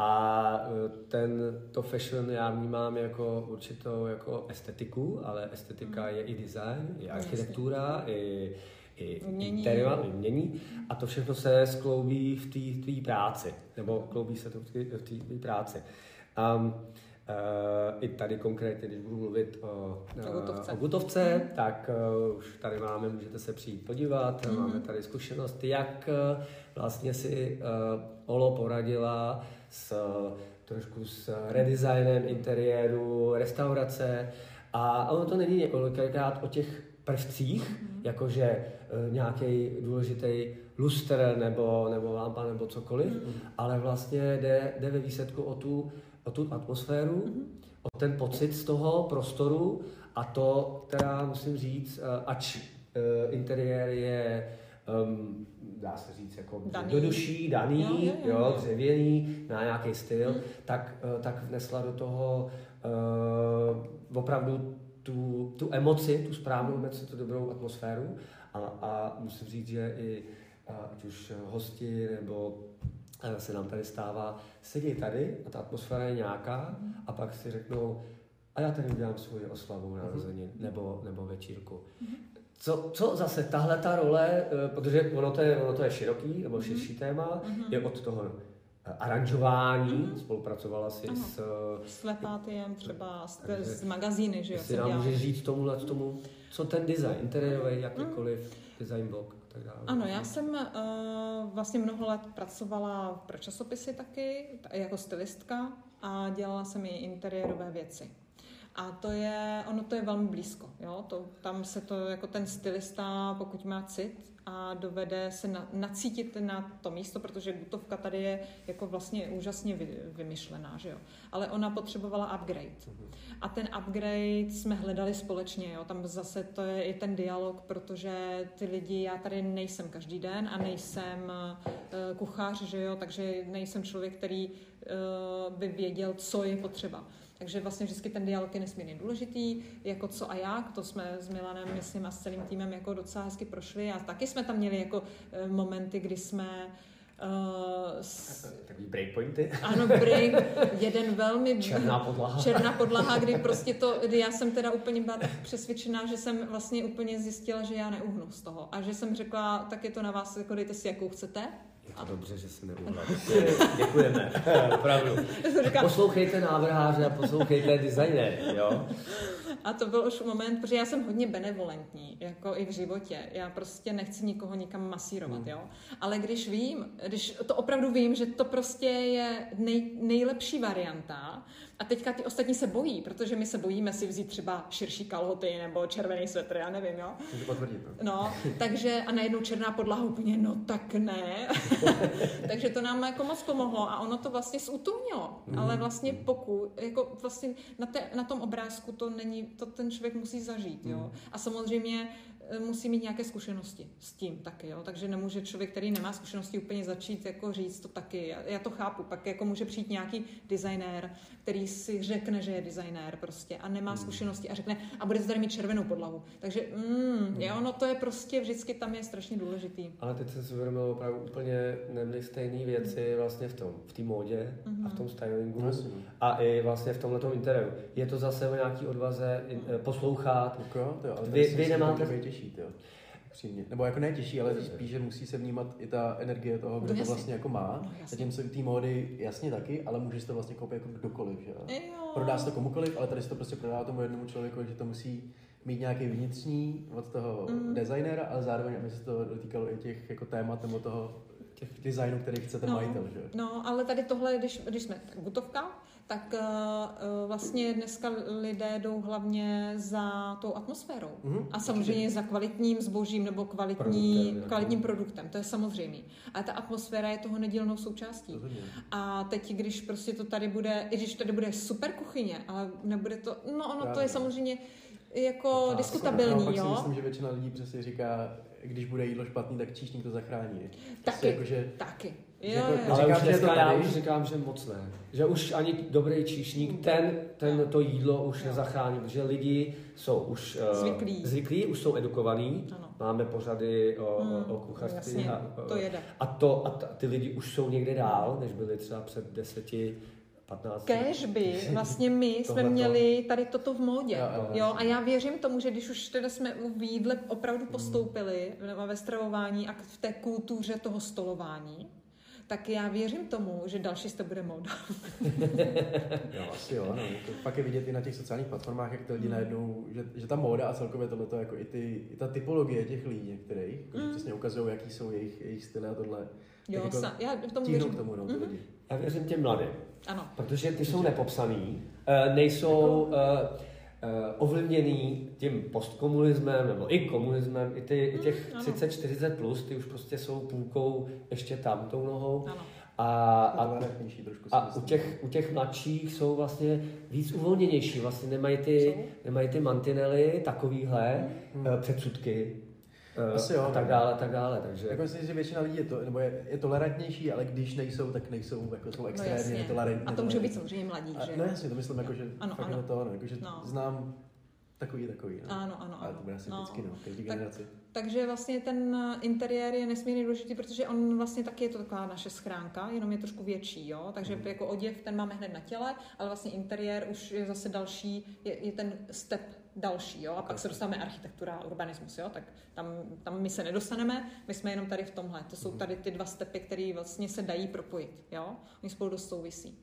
A e, ten, to fashion já vnímám jako určitou jako estetiku, ale estetika mm. je i design, i architektura, i, i umění. Interior, i umění. A to všechno se skloubí v té práci, nebo kloubí se to v té práci. Um, Uh, I tady konkrétně, když budu mluvit o, Gutovce, o Gutovce mm. tak uh, už tady máme, můžete se přijít podívat, mm. máme tady zkušenosti, jak uh, vlastně si uh, Olo poradila s trošku s redesignem interiéru, restaurace a ono to není několikrát o těch prvcích, mm. jakože uh, nějaký důležitý lustr nebo, nebo lampa nebo cokoliv, mm. ale vlastně jde, jde ve výsledku o tu o tu atmosféru, mm-hmm. o ten pocit z toho prostoru a to, která musím říct, eh, ač uh, interiér je um, dá se říct, jako daný. do duší, daný, jo, jo, jo, jo. dřevěný, na nějaký styl, mm. tak, uh, tak vnesla do toho uh, opravdu tu, tu emoci, tu správnou emoci, tu dobrou atmosféru a, a musím říct, že i ať už hosti nebo se nám tady stává, sedí tady a ta atmosféra je nějaká a pak si řeknou, a já tady udělám svoji oslavu narozenin mm-hmm. nebo, nebo večírku. Mm-hmm. Co, co zase tahle ta role, eh, protože ono to je, ono to je široký nebo mhm. širší mm-hmm. téma, mm-hmm. je od toho eh, aranžování, mm-hmm. spolupracovala si ano. s... S Lepátiem třeba, s, s magazíny, že jo? Si nám můžeš říct tomuhle tomu, co ten design, interiérový, jakýkoliv mm. design blok tak dále. Ano, já jsem uh, vlastně mnoho let pracovala pro časopisy taky, jako stylistka a dělala jsem i interiérové věci. A to je, ono to je velmi blízko, jo? To, tam se to, jako ten stylista, pokud má cit, a dovede se na, nacítit na to místo, protože Gutovka tady je jako vlastně úžasně vy, vymyšlená, že jo. Ale ona potřebovala upgrade. A ten upgrade jsme hledali společně, jo. Tam zase to je i ten dialog, protože ty lidi, já tady nejsem každý den a nejsem uh, kuchař, že jo, takže nejsem člověk, který uh, by věděl, co je potřeba. Takže vlastně vždycky ten dialog je nesmírně důležitý, jako co a jak, to jsme s Milanem, myslím, a s celým týmem jako docela hezky prošli a taky jsme tam měli jako eh, momenty, kdy jsme Uh, s... Takový breakpointy? Ano, break, jeden velmi... Černá podlaha. Černá podlaha, kdy prostě to, kdy já jsem teda úplně byla tak přesvědčená, že jsem vlastně úplně zjistila, že já neuhnu z toho. A že jsem řekla, tak je to na vás, jako dejte si, jakou chcete. Je to dobře, že si neuhla. Děkujeme, opravdu. Poslouchejte návrháře a poslouchejte designéry, jo? A to byl už moment, protože já jsem hodně benevolentní, jako i v životě. Já prostě nechci nikoho nikam masírovat, hmm. jo. Ale když vím, když to opravdu vím, že to prostě je nej, nejlepší varianta, a teďka ty ostatní se bojí, protože my se bojíme si vzít třeba širší kalhoty nebo červený svetr, já nevím, jo. potvrdit. No. no, takže a najednou černá podlaha úplně, no tak ne. takže to nám jako moc pomohlo a ono to vlastně zutumnilo. Mm. Ale vlastně pokud, jako vlastně na, te, na tom obrázku to není, to ten člověk musí zažít, jo. Mm. A samozřejmě musí mít nějaké zkušenosti s tím taky, jo? takže nemůže člověk, který nemá zkušenosti, úplně začít jako říct to taky. Já, já to chápu, pak jako může přijít nějaký designér, který si řekne, že je designér prostě a nemá hmm. zkušenosti a řekne, a bude to tady mít červenou podlahu. Takže mm, hmm. jo, no to je prostě vždycky tam je strašně důležitý. Ale teď se uvědomil opravdu úplně nebyly stejné věci vlastně v tom, v té módě mm-hmm. a v tom stylingu Jasně. a i vlastně v tomhle interiéru. Je to zase o nějaký odvaze eh, poslouchat. Tak jo, to jo, ale Vy- vy, nemáte... těžší, jo. Upřímně. Nebo jako ne těžší, ale spíš, že musí se vnímat i ta energie toho, kdo No to vlastně jako má. No. Zatímco té módy jasně taky, ale může si to vlastně koupit jako kdokoliv, že jo. Prodá se to komukoliv, ale tady se to prostě prodá tomu jednomu člověku, že to musí mít nějaký vnitřní od toho Mm. designéra, ale zároveň, aby se to dotýkalo i těch jako témat nebo toho těch designů, který chce ten No. majitel, že jo. No, ale tady tohle, když, když jsme tak gutovka, tak uh, vlastně dneska lidé jdou hlavně za tou atmosférou. Mhm, A samozřejmě za kvalitním zbožím nebo kvalitní, Produktem, jako. kvalitním produktem, to je samozřejmé. Ale ta atmosféra je toho nedílnou součástí. A teď, když prostě to tady bude, i když tady bude super kuchyně, ale nebude to, no ono to Právě. je samozřejmě jako Otázka. diskutabilní, si jo. myslím, že většina lidí přesně říká, když bude jídlo špatný, tak číšník to zachrání. Taky. Prostě Jakože, Taky. Jo, jako- jo. Ale Říkám, už že to dneska já už říkám, že moc ne. Že už ani dobrý číšník ten, ten to jídlo už Jo. nezachrání, protože lidi jsou už eh, Zvyklí. zvyklí už jsou edukovaní, Ano. máme pořady o, Hmm, o kuchařství. a, to jede. A, to, a ta, ty lidi už jsou někde dál, než byli třeba před deseti, 15. Kéž by vlastně my jsme měli tady toto v módě. Jo, jo, Jo, a já věřím tomu, že když už teda jsme v jídle opravdu postoupili nebo ve stravování a v té kultuře toho stolování, tak já věřím tomu, že další to bude móda. jo, asi jo, no. To pak je vidět i na těch sociálních platformách, jak ty lidi najednou, že, že ta móda a celkově tohleto, jako i, ty, i ta typologie těch lidí některých, jako, mm. přesně ukazují, jaký jsou jejich, jejich styly a tohle. Jo, tak sa, jako já v tomu věřím. k tomu, no, Mhm. lidi. Já věřím těm mladým, Ano. protože ty jsou nepopsaný, eh, nejsou Jako- ovlivněný tím postkomunismem nebo i komunismem, i, ty, i těch Mm, ano. 30-40 plus, ty už prostě jsou půlkou ještě tam tou nohou. Ano. A, A, a, tolerantnější trošku si a u, těch, u těch mladších jsou vlastně víc uvolněnější, vlastně nemají ty, nemají ty mantinely takovýhle Hmm. eh, předsudky eh, Asi jo, a tak no. dále, tak dále, takže Jako myslím, že většina lidí je, to, nebo je, je tolerantnější, ale když nejsou, tak nejsou, jako jsou No extrémně jasně. netolerantní. A to může být samozřejmě mladí, že no jo? jasně, to myslím, jako, že Ano, fakt ano. je to, no, jako, že No. znám takový, takový. No. Ano, ano, Ale ano. to bude asi No. vždycky, no, každý Tak- generaci. Takže vlastně ten eh, interiér je nesmírně důležitý, protože on vlastně taky je to taková naše schránka, jenom je trošku větší, jo? Takže Mhm. jako oděv ten máme hned na těle, ale vlastně interiér už je zase další, je, je ten step další, jo? A pak se dostáváme architektura a urbanismus, jo? Tak tam, tam my se nedostaneme, my jsme jenom tady v tomhle. To Mhm. jsou tady ty dva stepy, které vlastně se dají propojit, jo? Oni spolu dost souvisí.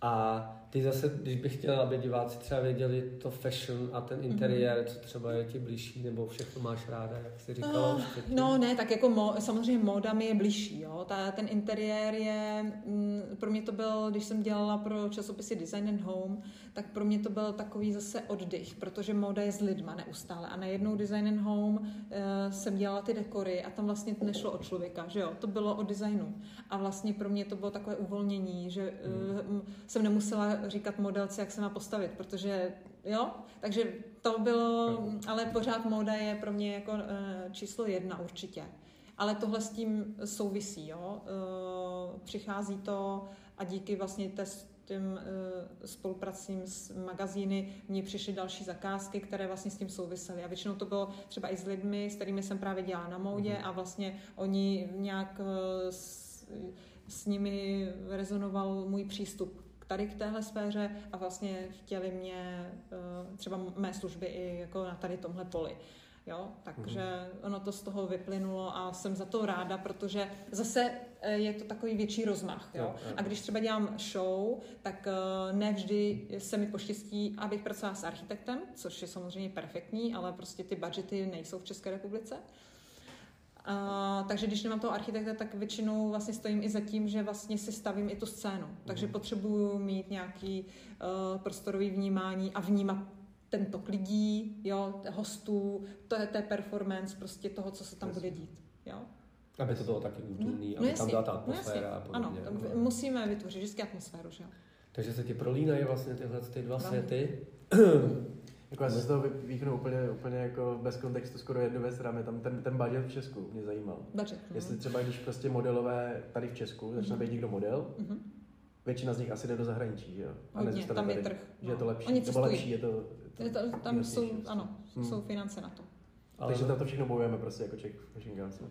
A ty zase, když bych chtěl, aby diváci třeba věděli to fashion a ten interiér, co třeba je ti blížší, nebo všechno máš ráda, jak jsi říkala. Uh, předtím. no ne, tak jako mo, samozřejmě móda mi je blížší, jo. Ta, ten interiér je, mm, pro mě to byl, když jsem dělala pro časopisy Design and Home, tak pro mě to byl takový zase oddych, protože móda je s lidma neustále. A najednou Design and Home uh, jsem dělala ty dekory a tam vlastně to nešlo o člověka, že jo, to bylo o designu. A vlastně pro mě to bylo takové uvolnění, že uh, jsem nemusela říkat modelce, jak se má postavit, protože jo, takže to bylo, ale pořád móda je pro mě jako eh, číslo jedna určitě. Ale tohle s tím souvisí, jo. Přichází to a díky vlastně té, těm eh, spolupracím s magazíny mně přišly další zakázky, které vlastně s tím souvisely. A většinou to bylo třeba i s lidmi, s kterými jsem právě dělala na módě a vlastně oni nějak eh, s, s nimi rezonoval můj přístup k tady k téhle sféře a vlastně chtěli mě eh, třeba mé služby i jako na tady tomhle poli. Jo, takže ono to z toho vyplynulo a jsem za to ráda, protože zase eh, je to takový větší rozmach. Jo? A když třeba dělám show, tak eh, ne vždy se mi poštěstí, abych pracovala s architektem, což je samozřejmě perfektní, ale prostě ty budgety nejsou v České republice. A, takže když nemám toho architekta, tak většinou vlastně stojím i za tím, že vlastně si stavím i tu scénu. Takže potřebuju mít nějaký uh, prostorový vnímání a vnímat ten tok lidí, jo, hostů, to je té performance, prostě toho, co se tam bude dít. Jo? Aby to bylo taky útulný, No aby jasně, tam byla ta no atmosféra jasně. a podobně. Ano, no. musíme vytvořit vždycky atmosféru, že jo. Takže se ti prolínají vlastně tyhle ty dva Velmi. světy. Jako já se z toho vyknu úplně, úplně jako bez kontextu skoro jednu věc, která mě tam ten, ten budget v Česku mě zajímal. Budget. Jestli třeba, když prostě modelové tady v Česku začne být někdo model, Mhm. většina z nich asi jde do zahraničí, že jo? A Hodně, tam je tady. trh, Že je to no. lepší, Oni nebo lepší, je to... To, tam jsou, ano, Hmm. jsou finance na to. Ale Takže tam to všechno bojujeme prostě jako Czech Fashion Girls. no.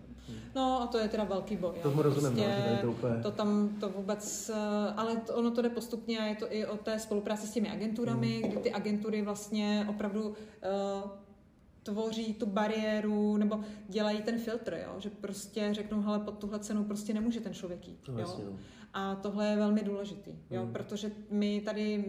No a to je teda velký boj. Tomu jo. rozumím, prostě, no, že tady to úplně... To tam to vůbec, eh, ale to, ono to jde postupně a je to i o té spolupráci s těmi agenturami, Hmm. kdy ty agentury vlastně opravdu uh, tvoří tu bariéru nebo dělají ten filtr, jo? že prostě řeknou, hele, pod tuhle cenu prostě nemůže ten člověk jít. No, jo? jasně, no. A tohle je velmi důležitý, jo? Hmm. protože my tady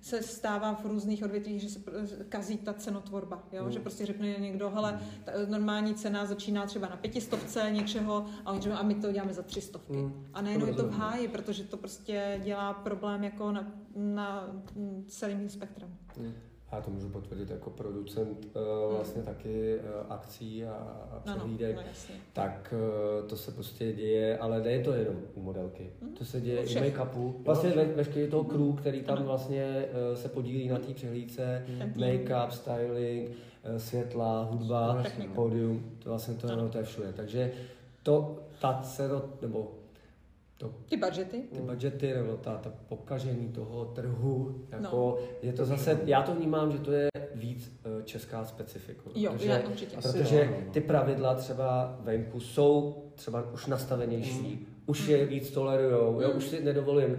se stává v různých odvětvích, že se kazí ta cenotvorba, jo? Hmm. že prostě řekne někdo, hele, ta normální cena začíná třeba na pětistovce něčeho a oni říkají, a my to děláme za tři stovky. Hmm. A najednou je to v rozumím. háji, protože to prostě dělá problém jako na, na celým spektrem. Hmm. Já to můžu potvrdit jako producent uh, vlastně taky uh, akcí a, a Ano, přehlídek. no jasně. tak uh, to se prostě děje, ale ne to jenom u modelky. To se děje U i u všech. make-upu. Vlastně ve, veškerý toho crew, který tam Ano. vlastně uh, se podílí na té přehlídce, tým. make-up, styling, uh, světla, hudba, Technika. pódium, to vlastně to, Ano. ano. to je všude. Takže to, ta cena, nebo to Ty budgety, ty budgety nebo ta, ta pokažení toho trhu, jako No. je to zase, já to vnímám, že to je víc eh, česká specifika. jo, protože, já, určitě. Protože jo, no. ty pravidla třeba venku jsou třeba už nastavenější, už je víc tolerujou, jo, Mm. už si nedovolím uh,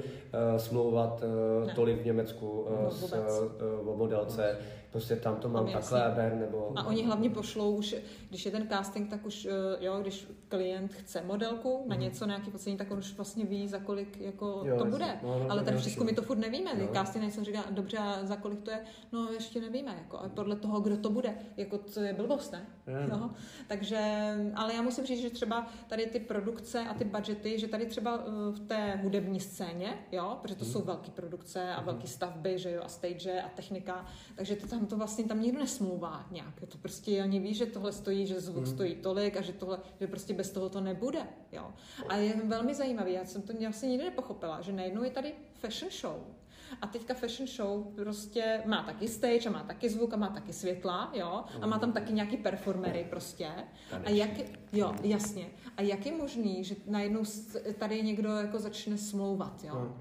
smlouvat uh, Ne. tolik v Německu uh, No, s, uh, o modelce, prostě tam to mám No, takhle ber, nebo... A oni hlavně pošlou už, když je ten casting, tak už, eh, jo, když klient chce modelku na něco, na nějaký pocení, tak on už vlastně ví, za kolik jako Jo, to bude. No, no, Ale to tady v je Česku my to furt nevíme. No. No. Casting něco říká, dobře, a za kolik to je? No, ještě nevíme. Jako, a podle toho, kdo to bude. Jako, to je blbost, ne? Je, no. No, takže, ale já musím říct, že třeba tady ty produkce a ty budgety, že tady třeba eh, v té hudební scéně, jo, protože to Mhm. jsou velké produkce a velké stavby, že jo, a stage a technika, takže to tam to vlastně tam nikdo nesmlouvá nějak. To prostě oni ví, že tohle stojí, že zvuk Mhm. stojí tolik a že tohle, že prostě bez toho to nebude, jo. A je velmi zajímavý, já jsem to vlastně nikdy nepochopila, že najednou je tady fashion show, a teďka fashion show prostě má taky stage a má taky zvuk a má taky světla, jo, a má tam taky nějaký performery prostě. A jak, jo, jasně. A jak je možný, že najednou tady někdo jako začne smlouvat, jo?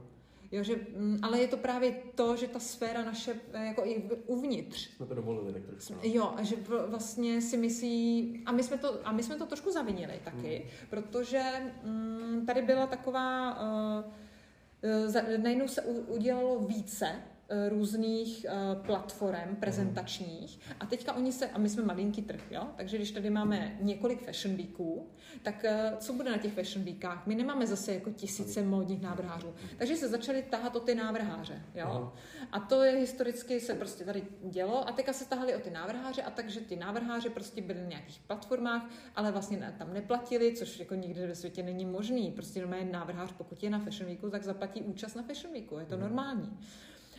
Jo, že, mm, ale je to právě to, že ta sféra naše, eh, jako i uvnitř, Jsme to dovolili tak trošku. Jo, a že vlastně si myslí, a my jsme to, a my jsme to trošku zavinili taky, Hmm. protože mm, tady byla taková, uh, za, najednou se u, udělalo více různých uh, platform prezentačních a teďka oni se, a my jsme malinký trh, jo, takže když tady máme několik fashion weeků, tak uh, co bude na těch fashion weekách? My nemáme zase jako tisíce módních návrhářů, takže se začali tahat o ty návrháře, jo. A to je historicky se prostě tady dělo a teďka se tahali o ty návrháře a takže ty návrháři prostě byli na nějakých platformách, ale vlastně tam neplatili, což jako nikdy ve světě není možný. Prostě normálně návrhář, pokud je na Fashion Weeku, tak zaplatí účast na Fashion Weeku, je to normální.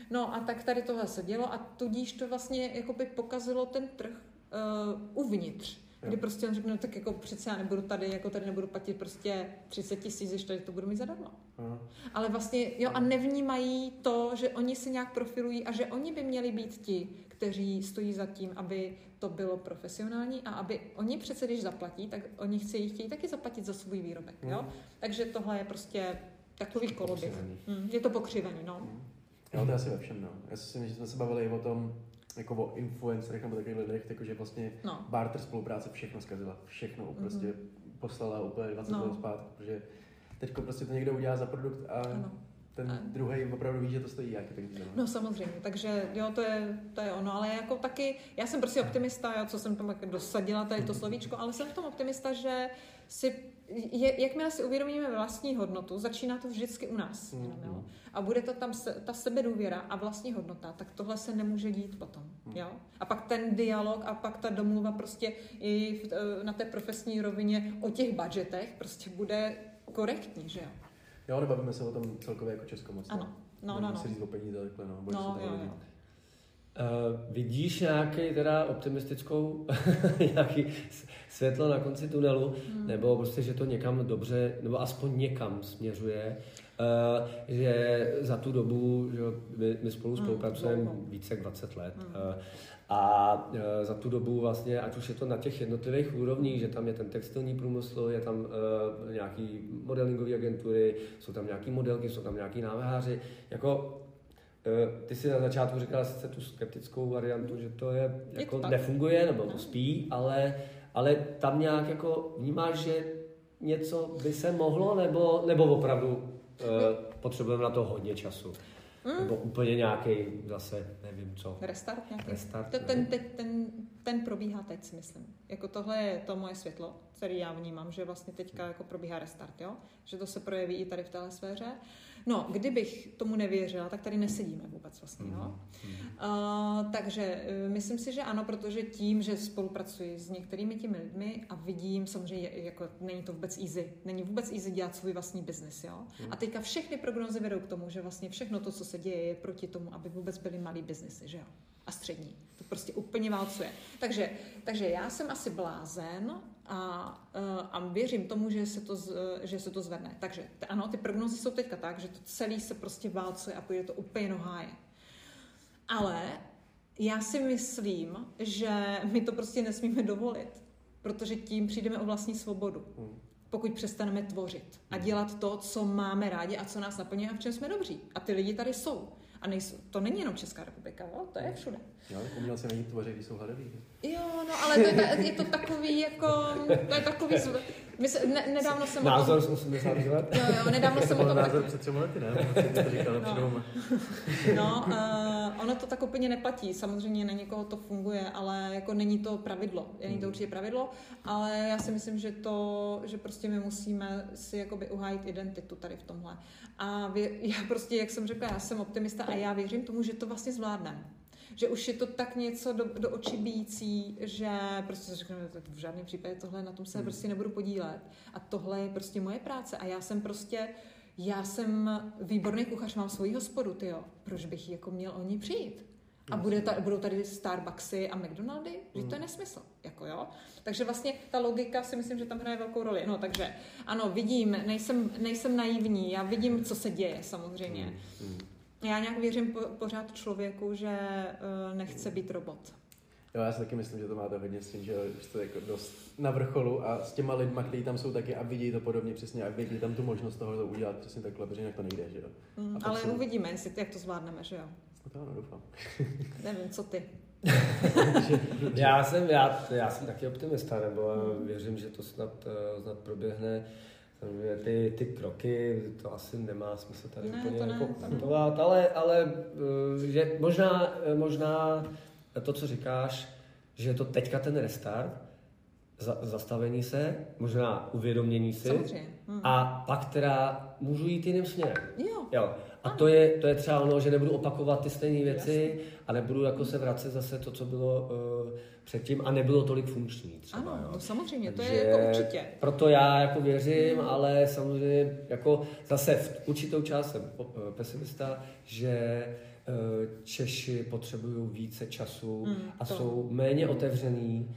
No a tak tady tohle se dělo a tudíž to vlastně jakoby pokazilo ten trh uh, uvnitř. Kdy Jo. prostě on řekne, no tak jako přece já nebudu tady, jako tady nebudu platit prostě 30 tisíc, když tady to budu mít zadarmo. Aha. Ale vlastně, jo, a nevnímají to, že oni se nějak profilují a že oni by měli být ti, kteří stojí za tím, aby to bylo profesionální a aby oni přece, když zaplatí, tak oni chtějí, chtějí taky zaplatit za svůj výrobek, jo. Mhm. Takže tohle je prostě takový koloběh. Mm, je to pokřivený, no. Jo, to je asi ve všem, no. Já si myslím, že jsme se bavili i o tom, jako o influencerech nebo takových lidech, jakože vlastně No, barter spolupráce všechno zkazila. Všechno prostě poslala úplně 20 No. let zpátky, protože teď prostě to někdo udělá za produkt a ano. ten A- druhý opravdu ví, že to stojí nějaký peníze. No. No samozřejmě, takže jo, to je, to je ono, ale jako taky, já jsem prostě optimista, jo, co jsem tam dosadila, to je to slovíčko, ale jsem v tom optimista, že si, je, jakmile si uvědomíme vlastní hodnotu, začíná to vždycky u nás, Mm, jenom, jo. a bude to tam se, ta sebedůvěra a vlastní hodnota, tak tohle se nemůže dít potom, jo. A pak ten dialog a pak ta domluva prostě i v, eh, na té profesní rovině o těch budgetech prostě bude korektní, že jo. Jo, nebavíme se o tom celkově jako Česko moc. Ano, no, no, Nebudeme no. si říct o peníze takhle, no. Bojím No, se jo, jo. Uh, vidíš nějaký teda optimistickou nějaký světlo na konci tunelu, Hmm. nebo prostě, že to někam dobře, nebo aspoň někam směřuje Uh, že za tu dobu, že my, my spolu Mm, spolupracujeme dlouho. více jak 20 let. Mm. Uh, a uh, za tu dobu vlastně, ať už je to na těch jednotlivých úrovních, že tam je ten textilní průmysl, je tam uh, nějaký modelingové agentury, jsou tam nějaký modelky, jsou tam nějaký návrháři. Jako ty si na začátku říkala sice tu skeptickou variantu, že to je, Je jako to tak. nefunguje nebo No. to spí, ale, ale tam nějak jako vnímáš, že něco by se mohlo, nebo, nebo opravdu uh, potřebujeme na to hodně času. Mm. Nebo úplně nějaký zase, nevím co. Restart nějaký? Restart, To, ten, ten, ten, ten probíhá teď, si myslím. Jako tohle je to moje světlo, který já vnímám, že vlastně teďka jako probíhá restart, jo? Že to se projeví i tady v téhle sféře. No, kdybych tomu nevěřila, tak tady nesedíme vůbec vlastně, jo? Uh, takže uh, myslím si, že ano, protože tím, že spolupracuji s některými těmi lidmi a vidím, samozřejmě, jako není to vůbec easy, není vůbec easy dělat svůj vlastní biznis, jo. A teďka všechny prognozy vedou k tomu, že vlastně všechno to, co se děje, je proti tomu, aby vůbec byly malý biznesy, že jo. A střední. To prostě úplně válcuje. Takže, takže já jsem asi blázen a, uh, a věřím tomu, že se, to, z, že se to zvedne. Takže ano, ty prognozy jsou teďka tak, že to celý se prostě válcuje a půjde to úplně noháje. Ale já si myslím, že my to prostě nesmíme dovolit, protože tím přijdeme o vlastní svobodu. Hmm. Pokud přestaneme tvořit a dělat to, co máme rádi a co nás naplňuje a v čem jsme dobří. A ty lidi tady jsou. A nejsou, to není jenom Česká republika, jo? to je všude. Jo, umělci není tvořit, když jsou hladoví. Jo, no ale to je, ta, je to takový jako, to je takový, zv... My se, ne, nedávno jsem o tom, Názor z 80 let. jo, jo, nedávno To jsem o byl tom názor před třemi lety, ne? To říkal No. No, uh, ono to tak úplně neplatí. Samozřejmě na někoho to funguje, ale jako není to pravidlo. Není to určitě pravidlo, ale já si myslím, že to, že prostě my musíme si jakoby uhájit identitu tady v tomhle. A vě, já prostě, jak jsem řekla, já jsem optimista a já věřím tomu, že to vlastně zvládneme. Že už je to tak něco do, do očí bíjící, že prostě řekneme, tak v žádném případě tohle na tom se Hmm. prostě nebudu podílet. A tohle je prostě moje práce. A já jsem prostě, já jsem výborný kuchař, mám svoji hospodu, tyjo. Proč bych jako měl o ní přijít? A bude ta, budou tady Starbucksy a McDonaldy? Že to je nesmysl, jako jo. Takže vlastně ta logika si myslím, že tam hraje velkou roli. No takže ano, vidím, nejsem, nejsem naivní, já vidím, co se děje samozřejmě. Já nějak věřím po, pořád člověku, že uh, nechce být robot. Jo, já si taky myslím, že to máte hodně s tím, že jste jako dost na vrcholu a s těma lidma, kteří tam jsou taky a vidí to podobně přesně a vidí tam tu možnost toho to udělat přesně takhle, protože jinak to nejde, že jo. Mm, ale se- uvidíme, jestli, jak to zvládneme, že jo. No to ano, doufám. Nevím, co ty. Já jsem, já, já jsem taky optimista, nebo věřím, že to snad, eh, snad proběhne. Samozřejmě ty, ty kroky, to asi nemá smysl tady Ne, úplně jako ne. komentovat, ale, ale eh, že možná, eh, možná to, co říkáš, že je to teďka ten restart, za, zastavení se, možná uvědomění si, Samozřejmě. Mm. a pak teda můžu jít jiným směrem. Jo, Jo. A to je, to je třeba ono, že nebudu opakovat ty stejné věci a nebudu jako se vracet zase to, co bylo uh, předtím a nebylo tolik funkční třeba. ano, jo. no samozřejmě, to Takže je jako určitě. Proto já jako věřím, ale samozřejmě jako zase v určitou část jsem eh, pesimista, že eh, Češi potřebují více času Mm, a to. jsou méně otevřený,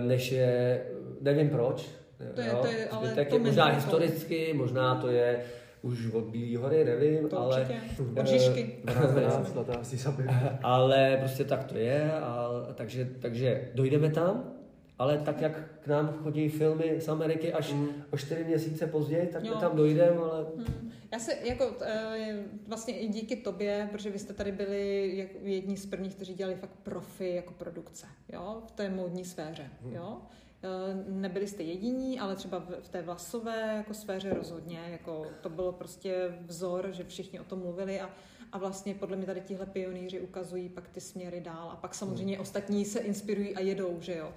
než je, nevím proč, To je- jo, to je ale zbytek to je možná historicky, možná to je už od Bílý hory, nevím, To ale... určitě. eh, Od Žižky. 12 let asi zabiju. ale prostě tak to je, a, takže, takže dojdeme tam, ale tak, jak k nám chodí filmy z Ameriky až Mm. o čtyři měsíce později, tak my Jo. tam dojdeme, ale Hmm. Já se jako eh, vlastně i díky tobě, protože vy jste tady byli jedni z prvních, kteří dělali fakt profi jako produkce, jo, v té módní sféře, jo. Eh, Nebyli jste jediní, ale třeba v té vlasové jako sféře rozhodně, jako to bylo prostě vzor, že všichni o tom mluvili a, a vlastně podle mě tady tihle pionýři ukazují pak ty směry dál a pak samozřejmě ostatní se inspirují a jedou, že jo.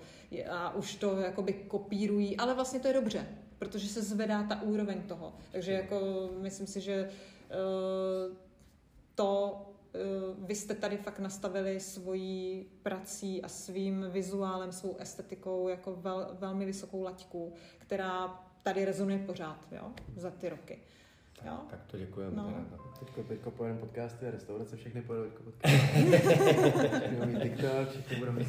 A už to jakoby kopírují, ale vlastně to je dobře, protože se zvedá ta úroveň toho. Takže jako myslím si, že eh, to vy jste tady fakt nastavili svojí prací a svým vizuálem, svou estetikou jako vel, velmi vysokou laťku, která tady rezonuje pořád, jo, za ty roky. Jo? tak to děkujeme. No. teda, no. Teďko, teďko pojedeme podcasty a restaurace, všechny pojedou teďko podcasty. Všichni budou mít TikTok, všichni budou mít...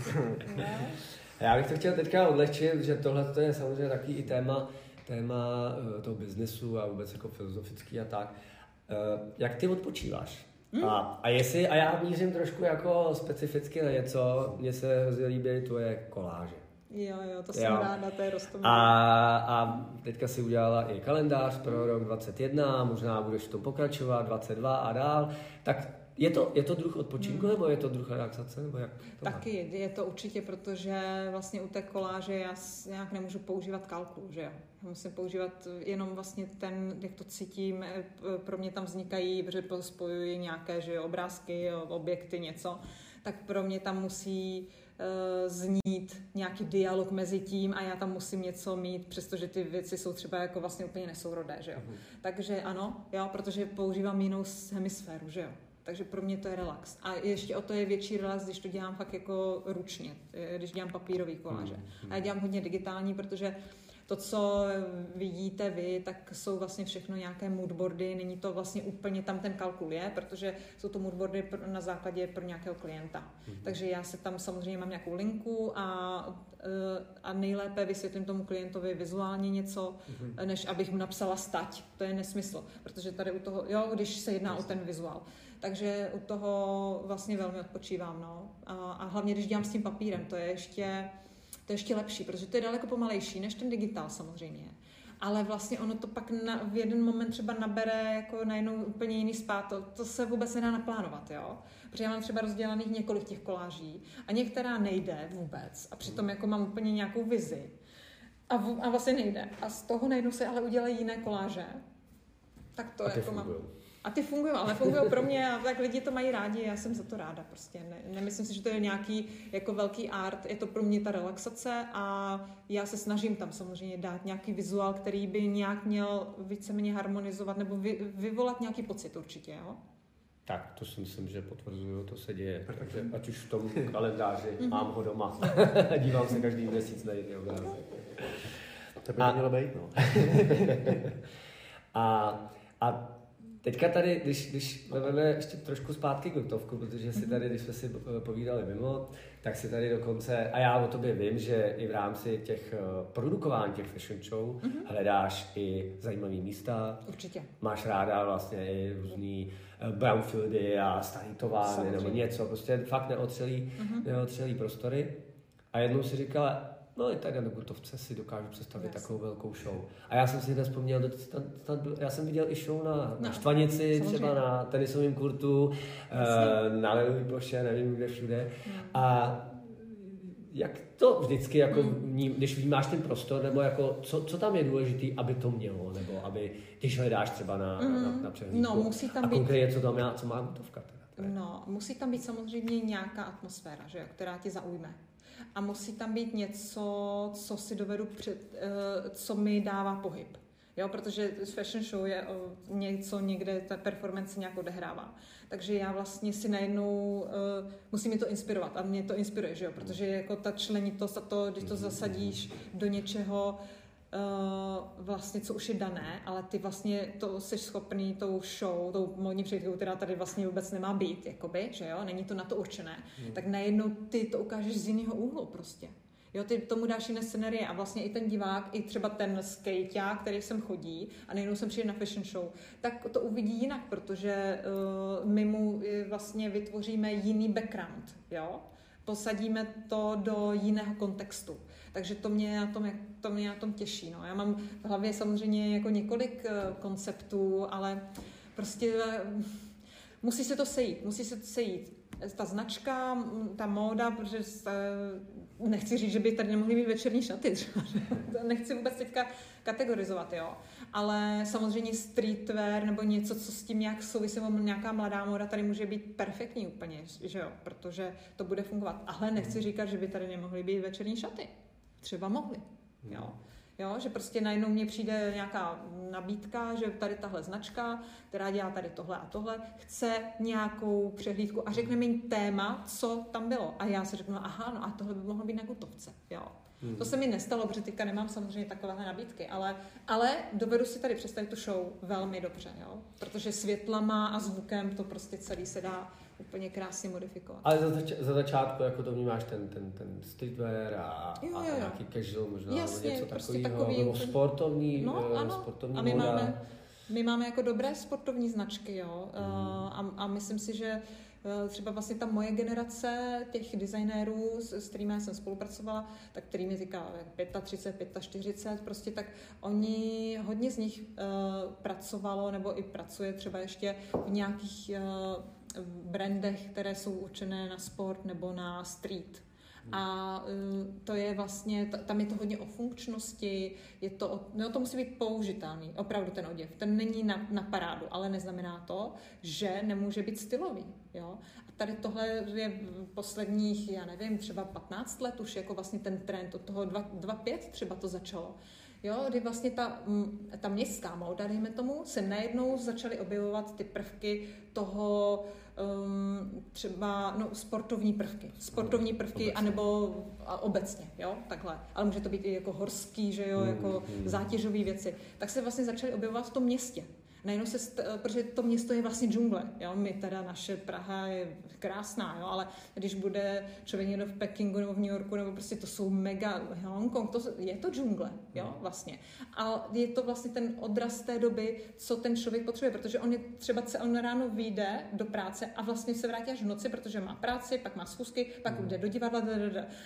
Já bych to chtěl teďka odlehčit, že tohle to je samozřejmě taky i téma, téma eh, toho biznesu a vůbec jako filozofický a tak. jak ty odpočíváš? Hmm. A, a jestli, a já mířím trošku jako specificky na něco, mně se hrozně líbí tvoje koláže. Jo, jo, to jsem jo. ráda, to je rostomilé. A, a teďka si udělala i kalendář pro rok 21, možná budeš v tom pokračovat, 22 a dál. Tak je to, je to druh odpočinku, hmm. nebo je to druh relaxace? Nebo jak to Taky má? je to určitě, protože vlastně u té koláže já nějak nemůžu používat kalkul, že jo. Já musím používat jenom vlastně ten, jak to cítím, eh, pro mě tam vznikají, protože spojuji nějaké že jo, obrázky, objekty, něco, tak pro mě tam musí uh, znít nějaký dialog mezi tím a já tam musím něco mít, přestože ty věci jsou třeba jako vlastně úplně nesourodé, že jo. Uh-huh. Takže ano, jo, protože používám jinou hemisféru, že jo. Takže pro mě to je relax. A ještě o to je větší relax, když to dělám fakt jako ručně, když dělám papírový koláže. Hmm. A já dělám hodně digitální, protože to, co vidíte vy, tak jsou vlastně všechno nějaké moodboardy, není to vlastně úplně tam ten kalkul je, protože jsou to moodboardy na základě pro nějakého klienta. Mm-hmm. Takže já se tam samozřejmě mám nějakou linku a, eh, a nejlépe vysvětlím tomu klientovi vizuálně něco, mm-hmm. než abych mu napsala stať. To je nesmysl, protože tady u toho, jo, když se jedná Jasně. o ten vizuál. Takže u toho vlastně velmi odpočívám. No. A, a hlavně, když dělám s tím papírem, to je ještě, to je ještě lepší, protože to je daleko pomalejší než ten digitál samozřejmě. Ale vlastně ono to pak na, v jeden moment třeba nabere jako najednou úplně jiný spát. To, to se vůbec nedá naplánovat, jo. Protože já mám třeba rozdělaných několik těch koláží a některá nejde vůbec a přitom jako mám úplně nějakou vizi. A, v, a vlastně nejde. A z toho najednou se ale udělají jiné koláže. Tak to a jako mám. A ty fungují, ale fungují pro mě a tak lidi to mají rádi, já jsem za to ráda prostě. Ne, nemyslím si, že to je nějaký jako velký art, je to pro mě ta relaxace a já se snažím tam samozřejmě dát nějaký vizuál, který by nějak měl víceméně harmonizovat nebo vy, vyvolat nějaký pocit určitě, jo? Tak, to si myslím, že potvrzuju, to se děje. Takže ať už v tom kalendáři, mm-hmm. mám ho doma. Dívám se každý měsíc na jiný obrázek. To by a... mělo být, no. a, a Teďka tady, když, když vezmeme ještě trošku zpátky gotovku, protože si mhm. tady, když jsme si eh, povídali mimo, tak si tady dokonce, a já o tobě vím, že i v rámci těch eh, produkování těch fashion show mm-hmm. hledáš i zajímavé místa. Určitě. Máš ráda vlastně i různý eh, brownfieldy a starý továrny nebo něco, prostě fakt neotřelý, mm-hmm. neotřelý prostory. A jednou si říkala, No i tady na Gutovce si dokážu představit yes. takovou velkou show. A já jsem si dnes vzpomněl, já jsem viděl i show na, no, na Štvanici, samozřejmě. třeba na tenisovém kurtu, uh, na Levové ploše, nevím kde všude. Mm. A jak to vždycky, jako mm. když vnímáš ten prostor, nebo jako, co, co tam je důležité, aby to mělo, nebo aby, když hledáš třeba na, mm. na, na přehlídku. No, musí tam a být... konkrétně, co tam má, co má Gutovka. Teda, no, musí tam být samozřejmě nějaká atmosféra, že, která tě zaujme a musí tam být něco, co si dovedu před, eh, co mi dává pohyb. Jo, protože fashion show je něco někde, ta performance nějak odehrává. Takže já vlastně si najednou uh, musím mi to inspirovat a mě to inspiruje, že jo? protože jako ta členitost a to, když to zasadíš do něčeho, uh, vlastně, co už je dané, ale ty vlastně to jsi schopný tou show, tou modní přehlídkou, která tady vlastně vůbec nemá být, jakoby, že jo, není to na to určené, hmm. tak najednou ty to ukážeš z jiného úhlu prostě. Jo, ty tomu dáš jiné scenérie a vlastně i ten divák, i třeba ten skateák, který sem chodí a nejenom sem přijde na fashion show, tak to uvidí jinak, protože uh, my mu vlastně vytvoříme jiný background, jo? Posadíme to do jiného kontextu. Takže to mě na tom, to mě na tom těší. No. Já mám v hlavě samozřejmě jako několik eh, konceptů, ale prostě eh, musí se to sejít, musí se to sejít. Ta značka, ta móda, protože eh, nechci říct, že by tady nemohly být večerní šaty, třeba, nechci vůbec teďka kategorizovat, jo. Ale samozřejmě streetwear nebo něco, co s tím nějak souvisí, nějaká mladá móda tady může být perfektní úplně, že jo, protože to bude fungovat. Ale nechci říkat, že by tady nemohly být večerní šaty třeba mohli. Jo. Hmm. Jo, že prostě najednou mně přijde nějaká nabídka, že tady tahle značka, která dělá tady tohle a tohle, chce nějakou přehlídku a řekne mi téma, co tam bylo. A já si řeknu, aha, no a tohle by mohlo být na Gutovce. Jo. Hmm. To se mi nestalo, protože teďka nemám samozřejmě takovéhle nabídky, ale, ale dovedu si tady představit tu show velmi dobře, jo? protože světlama a zvukem to prostě celý se dá úplně krásně modifikovat. Ale za, zač- za začátku jako to vnímáš ten, ten, ten streetwear a, jo, jo, jo. a nějaký casual možná Jasně, něco prostě takového, takový, nebo sportovní, no, uh, ano. sportovní a my moda. máme My máme jako dobré sportovní značky, jo, mm. a, a myslím si, že Eh, třeba vlastně ta moje generace těch designérů, s, kterými jsem spolupracovala, tak který mi říká 35, 45, prostě tak oni, hodně z nich uh, pracovalo nebo i pracuje třeba ještě v nějakých brandech, které jsou určené na sport nebo na street. A to je vlastně, tam je to hodně o funkčnosti, je to, no to musí být použitelný, opravdu ten oděv. Ten není na, na parádu, ale neznamená to, že nemůže být stylový. Jo? A tady tohle je posledních, já nevím, třeba 15 let už jako vlastně ten trend, od toho 2.5 třeba to začalo. Jo, kdy vlastně ta, ta městská móda, dejme tomu, se najednou začaly objevovat ty prvky toho um, třeba no, sportovní prvky. Sportovní prvky, obecně. anebo a obecně, jo, takhle. Ale může to být i jako horský, že jo, mm, jako mm. zátěžové věci. Tak se vlastně začaly objevovat v tom městě najednou se, st- protože to město je vlastně džungle, jo, my teda naše Praha je krásná, jo, ale když bude člověk někdo v Pekingu nebo v New Yorku, nebo prostě to jsou mega, Hongkong, to je to džungle, jo, hmm. vlastně. A je to vlastně ten odraz té doby, co ten člověk potřebuje, protože on je třeba se on ráno vyjde do práce a vlastně se vrátí až v noci, protože má práci, pak má schůzky, pak hmm. jde do divadla,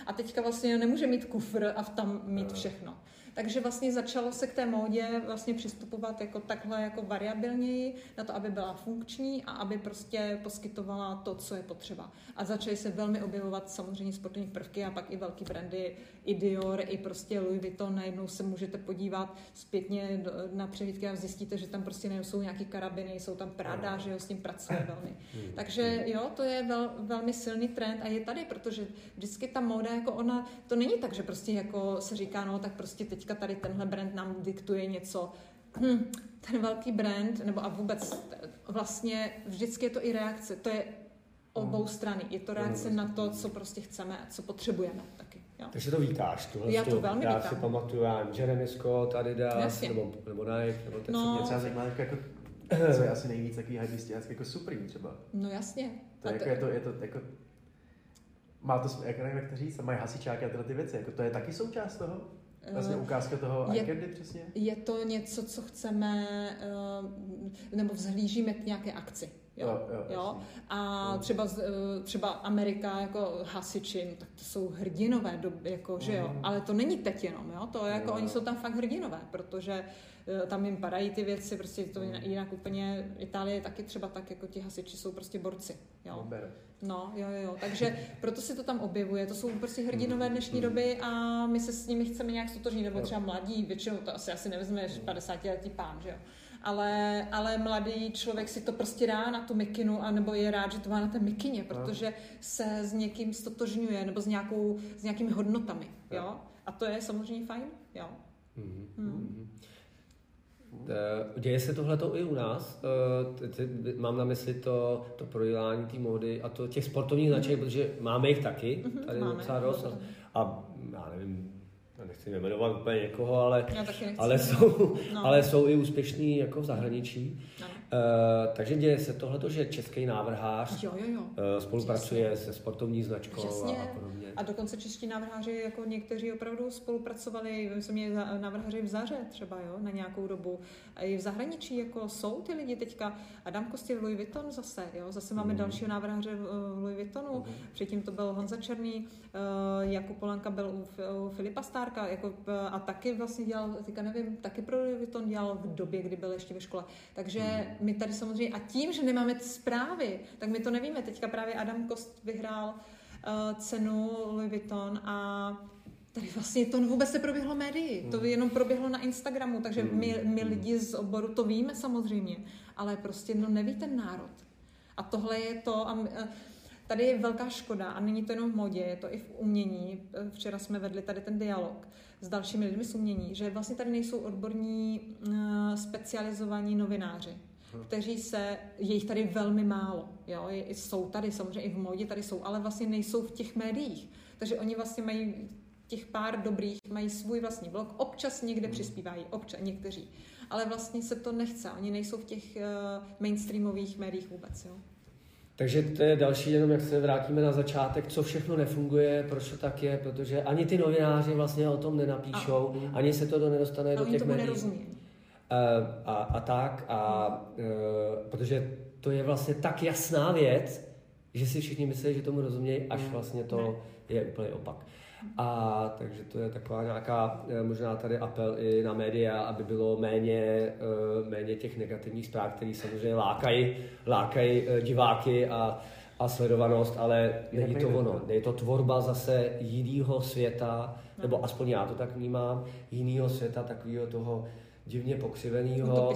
a teďka vlastně nemůže mít kufr a tam mít všechno. Takže vlastně začalo se k té módě vlastně přistupovat jako takhle jako variabilněji na to, aby byla funkční a aby prostě poskytovala to, co je potřeba. A začaly se velmi objevovat samozřejmě sportovní prvky a pak i velký brandy, i Dior, i prostě Louis Vuitton. Najednou se můžete podívat zpětně na přehlídky a zjistíte, že tam prostě nejsou nějaký karabiny, jsou tam Prada, že jo, s tím pracuje velmi. Hmm. Takže jo, to je vel, velmi silný trend a je tady, protože vždycky ta móda, jako ona, to není tak, že prostě jako se říká, no tak prostě teď teďka tady tenhle brand nám diktuje něco, hm, ten velký brand, nebo a vůbec vlastně vždycky je to i reakce, to je obou hmm. strany. Je to reakce na to, co prostě chceme a co potřebujeme taky. Jo. Takže to vítáš. Tohle já to velmi já vítám. si pamatuju, já Jeremy Scott, Adidas, nebo, nebo Nike, nebo tak no. Mě třeba zajímá, jako, jako, co je asi nejvíc takový hype jako Supreme třeba. No jasně. To jako, je to, je to jako, má to, jak, jak to říct, mají hasičáky a tyhle ty věci, jako to je taky součást toho? Vlastně eh, ukázka toho je, iCandy přesně? Je to něco, co chceme, eh, nebo vzhlížíme k nějaké akci. Jo, jo, jo, jo. A no. třeba, eh, třeba Amerika jako hasiči, no, tak to jsou hrdinové doby, jako, že jo. Mhm. Ale to není teď jenom, jo. To jako, jo. oni jsou tam fakt hrdinové, protože tam jim padají ty věci, prostě to mhm. jinak úplně, Itálie je taky třeba tak, jako ti hasiči jsou prostě borci, jo. No, jo, jo, takže proto se to tam objevuje. To jsou prostě hrdinové dnešní doby a my se s nimi chceme nějak stotožnit, nebo třeba mladí, většinou to asi, asi nevezmeš 50 letý pán, že jo. Ale, ale mladý člověk si to prostě dá na tu mikinu, anebo je rád, že to má na té mikině, protože se s někým stotožňuje, nebo s, nějakou, s nějakými hodnotami, jo. A to je samozřejmě fajn, jo. Mm-hmm. Hmm. Eh, děje se tohle i u nás. Eh, mám na mysli to, to projílání té módy a to těch sportovních značek, mm-hmm. protože máme jich taky, mhm, tady máme, docela dost. A já nevím, nechci jmenovat úplně někoho, ale, ale, jsou, no. ale jsou i úspěšní jako v zahraničí. No. Uh, takže děje se tohle, že český návrhář jo, jo, jo. Uh, spolupracuje Přesně. se sportovní značkou Přesně. a podobně. A dokonce čeští návrháři, jako někteří opravdu spolupracovali, myslím, mě návrháři v Zaře třeba, jo, na nějakou dobu. A i v zahraničí jako jsou ty lidi teďka. Adam Kostě v Louis Vuitton zase, jo, zase máme mm. dalšího návrháře v Louis Vuittonu. Mm. Předtím to byl Honza Černý, uh, Jakub Polanka byl u, u Filipa Stárka, jako, a taky vlastně dělal, teďka nevím, taky pro Louis Vuitton dělal v době, kdy byl ještě ve škole. Takže mm my tady samozřejmě, a tím, že nemáme zprávy, tak my to nevíme. Teďka právě Adam Kost vyhrál uh, cenu Louis Vuitton a tady vlastně to vůbec neproběhlo médii, mm. to hmm. jenom proběhlo na Instagramu, takže hmm. my, my hmm. lidi z oboru to víme samozřejmě, ale prostě no neví ten národ. A tohle je to, a my, eh, tady je velká škoda a není to jenom v modě, je to i v umění. Včera jsme vedli tady ten dialog s dalšími lidmi z umění, že vlastně tady nejsou odborní specializovaní novináři kteří se, je jich tady velmi málo, jo, jsou tady samozřejmě i v modě, tady jsou, ale vlastně nejsou v těch médiích. Takže oni vlastně mají těch pár dobrých, mají svůj vlastní blog, občas někde hmm. přispívají, občas někteří, ale vlastně se to nechce, oni nejsou v těch uh, mainstreamových médiích vůbec, jo. Takže to je další, jenom jak se vrátíme na začátek, co všechno nefunguje, proč to tak je, protože ani ty novináři vlastně o tom nenapíšou, a, ani se to nedostane do těch médií. Nerozumí. A, a tak, a, uh, protože to je vlastně tak jasná věc, že si všichni myslí, že tomu rozumějí, až vlastně to ne. je úplně opak. A takže to je taková nějaká, eh, možná tady apel i na média, aby bylo méně, eh, méně těch negativních zpráv, které samozřejmě lákají, lákají eh, diváky a, a sledovanost, ale není to ono. Je to tvorba zase jiného světa, nebo aspoň já to tak vnímám, jiného světa, takového toho divně pokřiveného.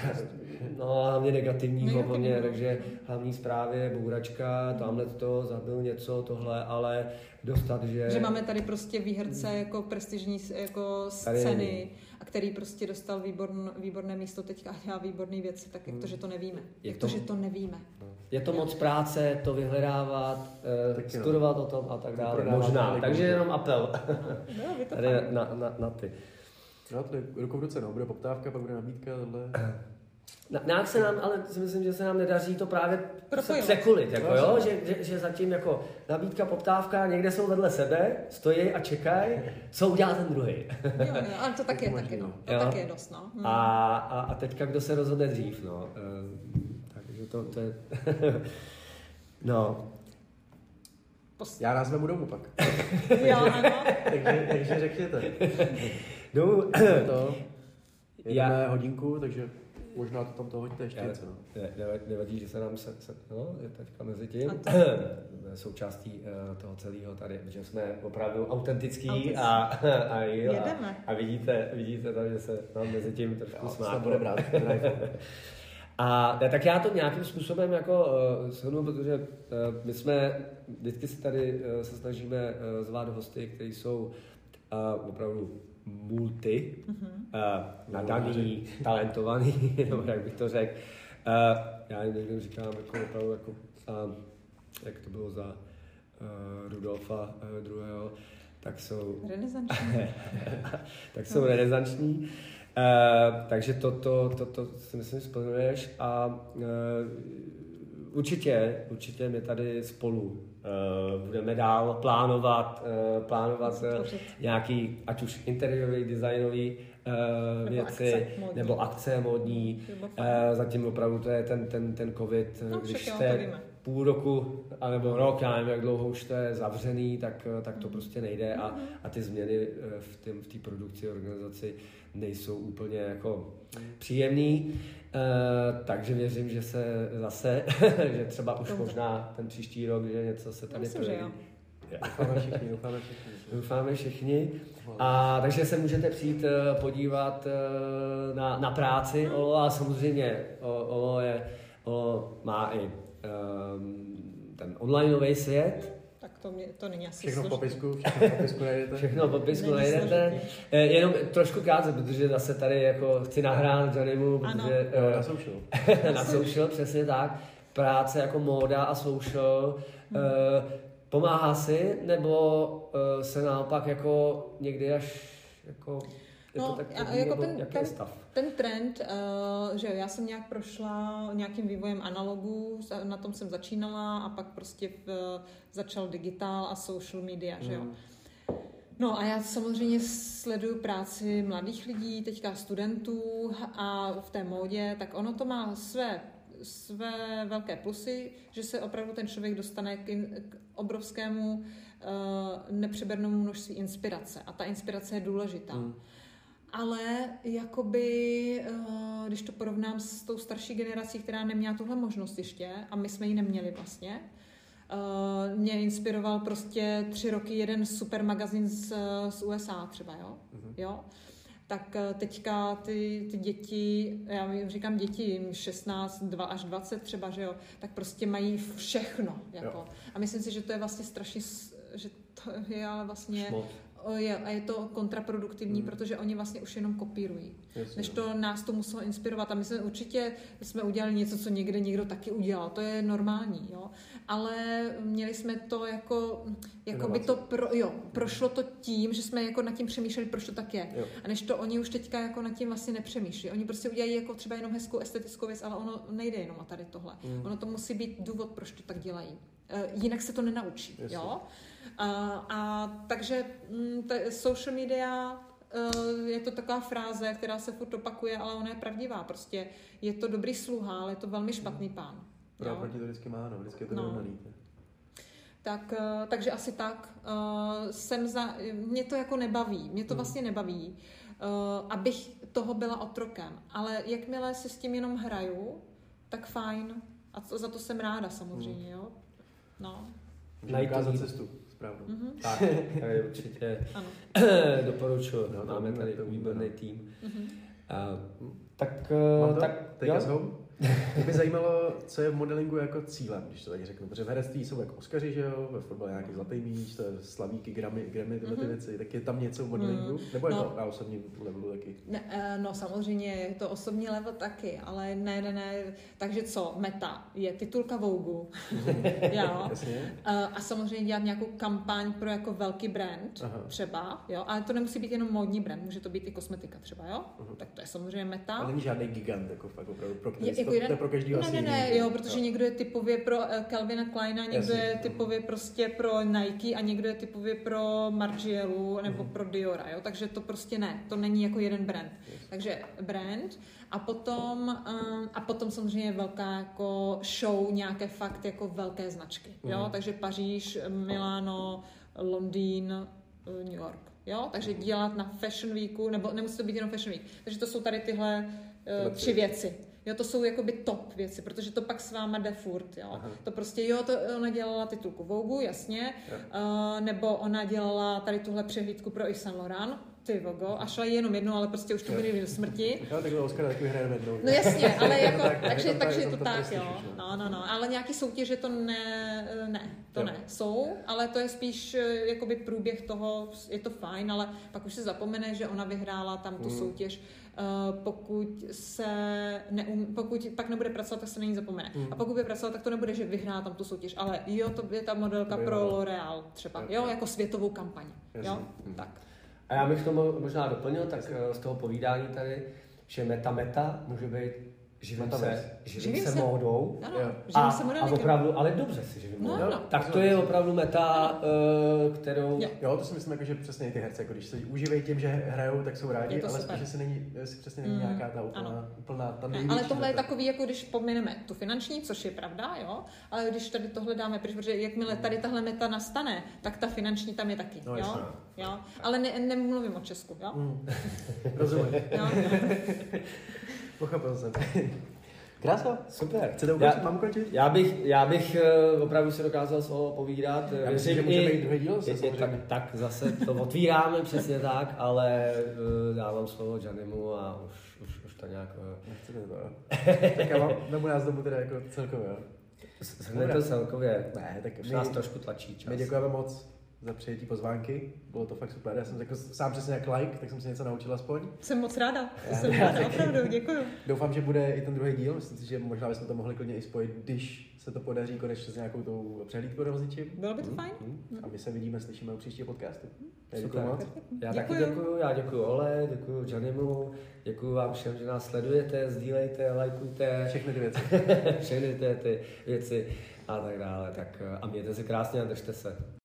no a hlavně negativního hodně, takže hlavní zprávy je bouračka, tamhle to, zabil něco, tohle, ale dostat, že... Že máme tady prostě výherce jako prestižní jako scény, a který prostě dostal výborn, výborné místo teďka a dělá výborné věci, tak jak to, že to nevíme. Je jak to, to, že to nevíme. Je to moc práce, to vyhledávat, eh, studovat o tom a tak dále. Možná, takže jenom apel. No, tady na, na, na ty. No, to je ruku v ruce, no. Bude poptávka, pak bude nabídka, tohle. Na, nějak se nám, ale si myslím, že se nám nedaří to právě se překulit, jako, jo? Že, že, že, zatím jako nabídka, poptávka, někde jsou vedle sebe, stojí a čekají, co udělá ten druhý. jo, jo, ale to tak je taky, no. To jo? tak je dost, no. Hmm. A, a, a teďka kdo se rozhodne dřív, no. E, takže to, to je... no. Já nás vemu domů pak. jo, ano. takže, takže řekněte. No, to. Já... hodinku, takže možná to tam to hoďte ještě něco. No. Ne, nevadí, že se nám se, se no, je teďka mezi tím součástí uh, toho celého tady, že jsme opravdu autentický a, a, a, a, a vidíte, vidíte tam, že se nám mezi tím trošku smát. bude brát. A tak já to nějakým způsobem jako uh, shrnu, protože uh, my jsme vždycky si tady uh, se snažíme uh, zvát hosty, kteří jsou uh, opravdu multi, mm-hmm. uh, nadaný, talentovaný, nebo jak bych to řekl. Uh, já někdy říkám, jako opravdu, jako, uh, jak to bylo za uh, Rudolfa uh, druhého, tak jsou... Renesanční. tak jsou no. renesanční. Uh, takže to, to, to, to si myslím splňuješ a uh, určitě, určitě my tady spolu budeme dál plánovat, uh, plánovat uh, nějaký, ať už interiérový, designový nebo věci, akce nebo akce modní. Zatím opravdu to je ten, ten, ten covid, no, když jste půl roku, anebo rok, já nevím, jak dlouho už to je zavřený, tak, tak to prostě nejde a, a ty změny v té v produkci, organizaci nejsou úplně jako příjemný. Uh, takže věřím, že se zase, že třeba už Dobře. možná ten příští rok, že něco se tady Myslím, projeví. Doufáme všichni, doufáme všichni. Doufáme všichni. A takže se můžete přijít uh, podívat na, na práci Olo a samozřejmě Olo, je, Olo má i ten onlineový svět, to, mě, to není asi Všechno v popisku, všechno v popisku najdete. Všechno v popisku najdete. Eh, jenom trošku krátce, protože zase tady jako chci nahrát Johnnymu, protože... Ano. Uh, na social. na social, přesně tak. Práce jako móda a social. Hmm. Uh, pomáhá si, nebo se naopak jako někdy až jako je no, to tak první, jako ten, ten, stav? ten trend, uh, že já jsem nějak prošla nějakým vývojem analogů, na tom jsem začínala a pak prostě v, začal digitál a social media, mm. že jo. Mm. No a já samozřejmě sleduju práci mladých lidí, teďka studentů a v té módě, tak ono to má své, své velké plusy, že se opravdu ten člověk dostane k, in, k obrovskému uh, nepřebernému množství inspirace. A ta inspirace je důležitá. Mm ale jakoby, eh, když to porovnám s tou starší generací, která neměla tuhle možnost ještě, a my jsme ji neměli vlastně, eh, mě inspiroval prostě tři roky jeden super magazín z, z USA třeba, jo? Mm-hmm. jo? Tak eh, teďka ty, ty děti, já říkám děti, jim 16, 2 až 20 třeba, že jo, tak prostě mají všechno. Jako. A myslím si, že to je vlastně strašně, že to je ale vlastně Šmot je, a je to kontraproduktivní, hmm. protože oni vlastně už jenom kopírují. Jasně. Než to nás to muselo inspirovat. A my jsme určitě jsme udělali něco, co někde někdo taky udělal. To je normální, jo. Ale měli jsme to jako, jako by to pro, jo, prošlo to tím, že jsme jako nad tím přemýšleli, proč to tak je. Jo. A než to oni už teďka jako nad tím vlastně nepřemýšlí. Oni prostě udělají jako třeba jenom hezkou estetickou věc, ale ono nejde jenom o tady tohle. Hmm. Ono to musí být důvod, proč to tak dělají. Uh, jinak se to nenaučí, Jasně. jo. A, a takže mm, social media eh, je to taková fráze, která se furt opakuje, ale ona je pravdivá. Prostě je to dobrý sluha, ale je to velmi špatný pán. Pro Jo? proti to vždycky má, no, vždycky je to No. Tak, eh, takže asi tak. Eh, Jsem za, mě to jako nebaví, mě to vlastně nebaví, eh, abych toho byla otrokem. Ale jakmile se s tím jenom hraju, tak fajn. A za to jsem ráda samozřejmě, jo. No, Může Najít líp. cestu správnou. mhm, Tak, tady určitě ano. doporučuji. No, to Máme tady výborný no. tým. Mhm. A, tak, to? tak Take us jo. home? Mě by zajímalo, co je v modelingu jako cílem, když to tak řeknu. Protože v herectví jsou jako Oscaři, že jo, ve fotbale nějaký zlatý míč, to je slavíky, gramy, gramy tyhle ty Mhm. věci. Tak je tam něco v modelingu? Nebo je No. to na osobním levelu taky? Ne, eh, no samozřejmě je to osobní level taky, ale ne, ne, ne. Takže co, meta je titulka Vogue, jo. Jasně? Eh, A samozřejmě dělat nějakou kampaň pro jako velký brand Aha. třeba, jo, ale to nemusí být jenom módní brand, může to být i kosmetika třeba, jo, Mhm. tak to je samozřejmě meta. není žádný gigant, jako fakt opravdu, pro který Je, to, to je pro každého ne, asi ne, ne, jiný. jo, protože někdo je typově pro eh, Calvina Kleina, někdo Jasně, je mhm. typově prostě pro Nike a někdo je typově pro Margielu nebo Mhm. pro Diora, jo, takže to prostě ne, to není jako jeden brand. Takže brand a potom, um, a potom samozřejmě velká jako show, nějaké fakt jako velké značky, jo, Mhm. takže Paříž, Milano, Londýn, eh, New York, jo, takže dělat na Fashion Weeku, nebo nemusí to být jenom Fashion Week, takže to jsou tady tyhle uh, tři věci. Jo, to jsou jakoby top věci, protože to pak s váma jde furt, jo. Aha. To prostě, jo, to ona dělala titulku Vogue, jasně, Jo. uh, nebo ona dělala tady tuhle přehlídku pro Yves Saint Laurent, ty Vogo, a šla jenom jednou, ale prostě už to byly do smrti. Jo, takhle Oscar taky vyhraje jednou. No jasně, ale jako, tak, takže, je to tak, takže je to tak, prestiž jo. no. No, no, no, ale nějaký soutěže to ne, ne, to Jo. ne. Jsou, ale to je spíš eh, jakoby průběh toho, je to fajn, ale pak už se zapomene, že ona vyhrála tam tu Mm. soutěž. Eh, pokud se neum, pokud pak nebude pracovat, tak se na ní zapomene. Mm. A pokud bude pracovat, tak to nebude, že vyhrá tam tu soutěž, ale jo, to je ta modelka pro. L'Oreal třeba, Jo, jako světovou kampaň, jo, Mm. tak. A já bych tomu možná doplnil, tak eh, z toho povídání tady, že meta meta může být živím se, živím Živím se se. módou. Ano, Jo. A, živím se a opravdu, ale dobře si živím No, módou. ano. Tak to je opravdu meta, eh, kterou... Jo. Jo, to si myslím, jako, že přesně ty herce, jako když se uživají tím, že hrajou, tak jsou rádi, ale super. spíš, že si není, si přesně není Mm, nějaká ta úplná, ano. úplná ta Ne, ale tohle je takový, jako když pomineme tu finanční, což je pravda, jo, ale když tady tohle dáme protože jakmile tady tahle meta nastane, tak ta finanční tam je taky, No, jo, jasně. jo, ale ne, nemluvím o Česku, jo, Mm. Rozumím. jo. Pochopil jsem. Krása. Super. Chcete ukončit? Já, Mám ukončit? já bych, já bych eh, opravdu si dokázal z toho povídat. Já myslím, že může být druhý díl, je, je, tak, tak zase to otvíráme přesně tak, ale eh, dávám slovo Janimu a už, už, už to nějak... eh, Nechcete to, jo? tak já mám, nebo nás dobu teda jako celkově, jo? Shrne to celkově. Ne, tak Už nás my, trošku tlačí čas. my děkujeme moc za přijetí pozvánky. Bylo to fakt super. Já jsem jako sám přesně jak like, tak jsem se něco naučil aspoň. Jsem moc ráda, Já- jsem já ráda, taky. opravdu, děkuju. Doufám, že bude i ten druhý díl. Myslím si, že možná bychom to mohli klidně i spojit, když se to podaří konečně s nějakou tou přehlídkou rozličím. Bylo by to fajn? A my se vidíme, slyšíme u příštího podcastu. Já Super. děkuji moc. Já taky Děkuju. děkuju, já děkuju Ole, děkuju Janimu, děkuju vám všem, že nás sledujete, sdílejte, lajkujte, Všechny ty věci. všechny ty, ty věci a tak dále. Tak, eh, a mějte se krásně a držte se.